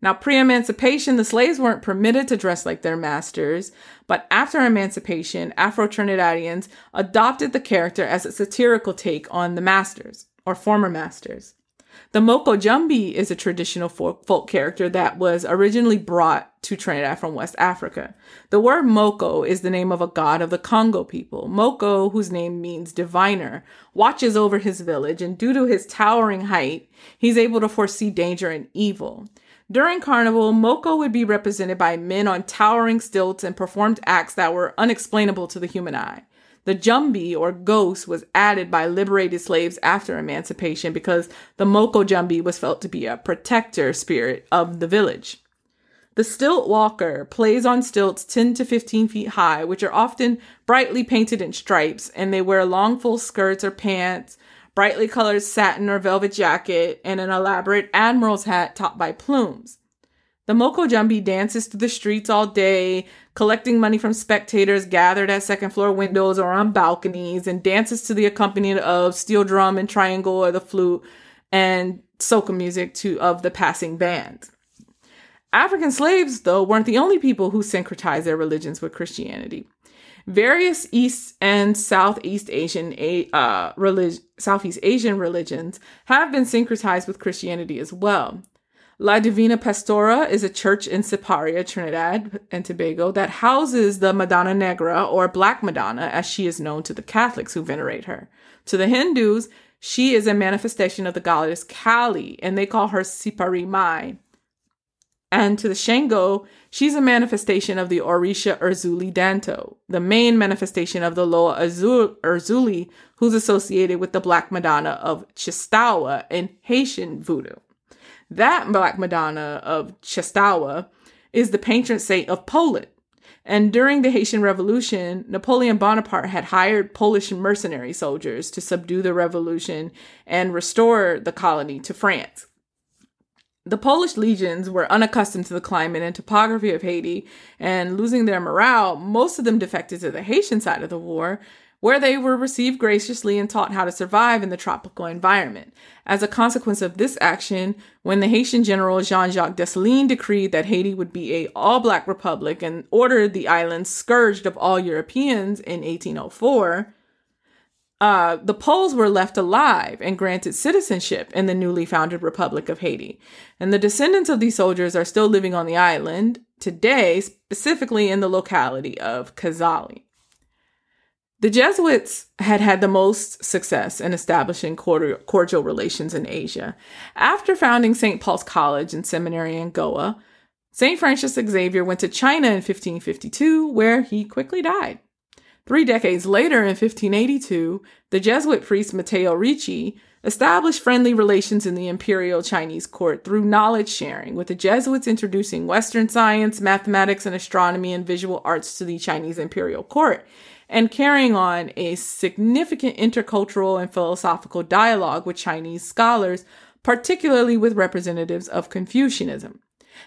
Now, pre emancipation, the slaves weren't permitted to dress like their masters, but after emancipation, Afro Trinidadians adopted the character as a satirical take on the masters, or former masters. The Moko Jumbi is a traditional folk character that was originally brought to Trinidad from West Africa. The word Moko is the name of a god of the Congo people. Moko, whose name means diviner, watches over his village, and due to his towering height, he's able to foresee danger and evil. During Carnival, Moko would be represented by men on towering stilts and performed acts that were unexplainable to the human eye. The Jumbi or ghost was added by liberated slaves after emancipation because the Moko Jumbi was felt to be a protector spirit of the village. The stilt walker plays on stilts 10 to 15 feet high, which are often brightly painted in stripes, and they wear long full skirts or pants, brightly colored satin or velvet jacket, and an elaborate admiral's hat topped by plumes. The Moko Jumbi dances through the streets all day, collecting money from spectators gathered at second floor windows or on balconies, and dances to the accompaniment of steel drum and triangle or the flute and soca music to of the passing band. African slaves, though, weren't the only people who syncretized their religions with Christianity. Various East and Southeast Asian uh, relig- Southeast Asian religions have been syncretized with Christianity as well. La Divina Pastora is a church in Siparia, Trinidad and Tobago, that houses the Madonna Negra, or Black Madonna, as she is known to the Catholics who venerate her. To the Hindus, she is a manifestation of the goddess Kali, and they call her Sipari Mai. And to the Shango, she's a manifestation of the Orisha Erzuli Danto, the main manifestation of the Loa Erzuli, who's associated with the Black Madonna of Chistawa in Haitian voodoo. That Black Madonna of Chastawa is the patron saint of Poland. And during the Haitian Revolution, Napoleon Bonaparte had hired Polish mercenary soldiers to subdue the revolution and restore the colony to France. The Polish legions were unaccustomed to the climate and topography of Haiti, and losing their morale, most of them defected to the Haitian side of the war, where they were received graciously and taught how to survive in the tropical environment. As a consequence of this action, when the Haitian general Jean-Jacques Dessalines decreed that Haiti would be a all-black republic and ordered the island scourged of all Europeans in 1804, uh, the Poles were left alive and granted citizenship in the newly founded Republic of Haiti. And the descendants of these soldiers are still living on the island today, specifically in the locality of Cazale. The Jesuits had had the most success in establishing cordial relations in Asia. After founding St. Paul's College and Seminary in Goa, St. Francis Xavier went to China in 1552, where he quickly died. Three decades later, in 1582, the Jesuit priest Matteo Ricci established friendly relations in the imperial Chinese court through knowledge sharing, with the Jesuits introducing Western science, mathematics, and astronomy and visual arts to the Chinese imperial court and carrying on a significant intercultural and philosophical dialogue with Chinese scholars, particularly with representatives of Confucianism.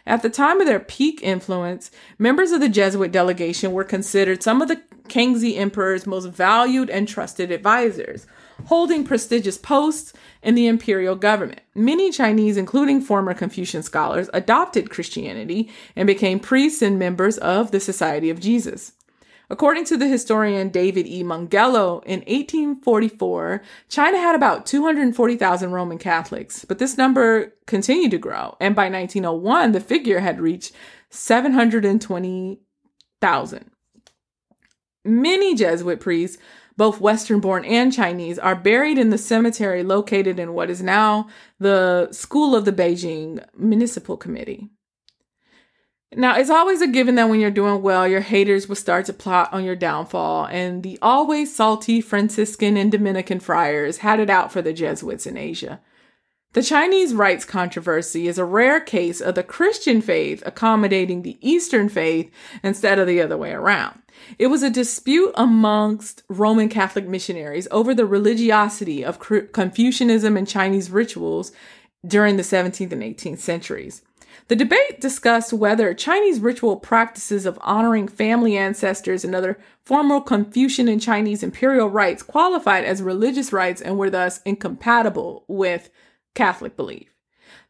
At the time of their peak influence, members of the Jesuit delegation were considered some of the Kangxi Emperor's most valued and trusted advisors, holding prestigious posts in the imperial government. Many Chinese, including former Confucian scholars, adopted Christianity and became priests and members of the Society of Jesus. According to the historian David E. Mungello, in 1844, China had about 240,000 Roman Catholics, but this number continued to grow, and by 1901, the figure had reached 720,000. Many Jesuit priests, both Western born and Chinese, are buried in the cemetery located in what is now the School of the Beijing Municipal Committee. Now, it's always a given that when you're doing well, your haters will start to plot on your downfall, and the always salty Franciscan and Dominican friars had it out for the Jesuits in Asia. The Chinese rites controversy is a rare case of the Christian faith accommodating the Eastern faith instead of the other way around. It was a dispute amongst Roman Catholic missionaries over the religiosity of Confucianism and Chinese rituals during the 17th and 18th centuries. The debate discussed whether Chinese ritual practices of honoring family ancestors and other formal Confucian and Chinese imperial rites qualified as religious rites and were thus incompatible with Catholic belief.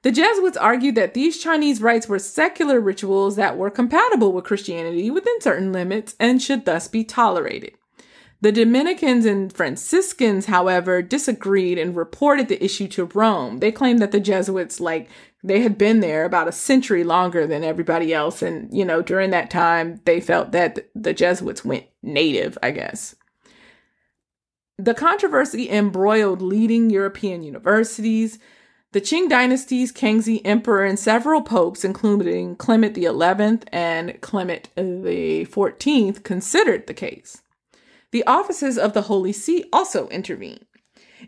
The Jesuits argued that these Chinese rites were secular rituals that were compatible with Christianity within certain limits and should thus be tolerated. The Dominicans and Franciscans, however, disagreed and reported the issue to Rome. They claimed that the Jesuits, like, they had been there about a century longer than everybody else. And, you know, during that time, they felt that the Jesuits went native, I guess. The controversy embroiled leading European universities. The Qing dynasty's Kangxi emperor and several popes, including Clement XI and Clement XIV, considered the case. The offices of the Holy See also intervened.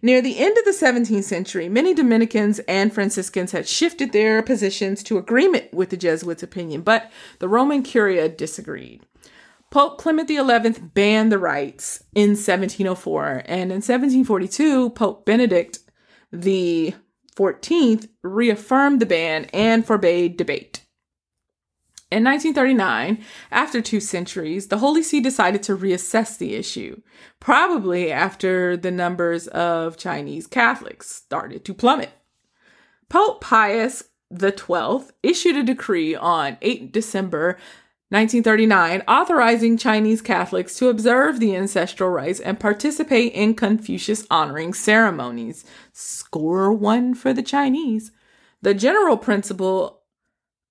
Near the end of the 17th century, many Dominicans and Franciscans had shifted their positions to agreement with the Jesuits' opinion, but the Roman Curia disagreed. Pope Clement XI banned the rites in 1704, and in 1742, Pope Benedict 14th reaffirmed the ban and forbade debate. In 1939, after two centuries, the Holy See decided to reassess the issue, probably after the numbers of Chinese Catholics started to plummet. Pope Pius XII issued a decree on 8 December 1939 authorizing Chinese Catholics to observe the ancestral rites and participate in Confucius honoring ceremonies. Score one for the Chinese. The general principle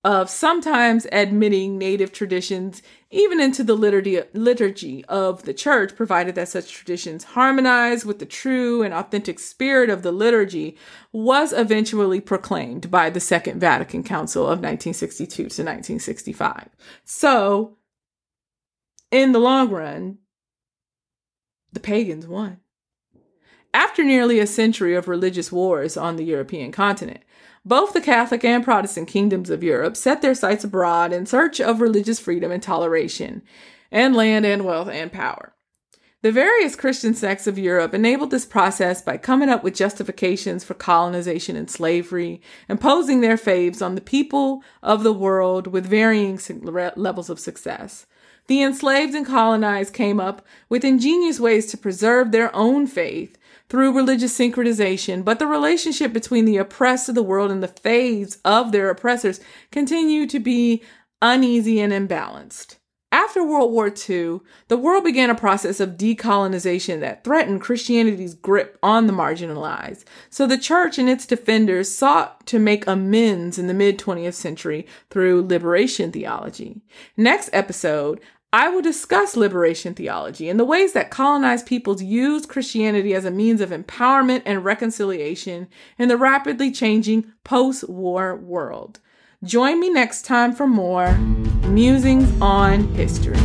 of sometimes admitting native traditions even into the liturgy, of the church, provided that such traditions harmonize with the true and authentic spirit of the liturgy, was eventually proclaimed by the Second Vatican Council of 1962 to 1965. So, in the long run, the pagans won. After nearly a century of religious wars on the European continent, both the Catholic and Protestant kingdoms of Europe set their sights abroad in search of religious freedom and toleration, and land and wealth and power. The various Christian sects of Europe enabled this process by coming up with justifications for colonization and slavery, imposing their faiths on the people of the world with varying levels of success. The enslaved and colonized came up with ingenious ways to preserve their own faith through religious syncretization, but the relationship between the oppressed of the world and the faiths of their oppressors continued to be uneasy and imbalanced. After World War II, the world began a process of decolonization that threatened Christianity's grip on the marginalized. So the church and its defenders sought to make amends in the mid 20th century through liberation theology. Next episode, I will discuss liberation theology and the ways that colonized peoples used Christianity as a means of empowerment and reconciliation in the rapidly changing post war world. Join me next time for more musings on history.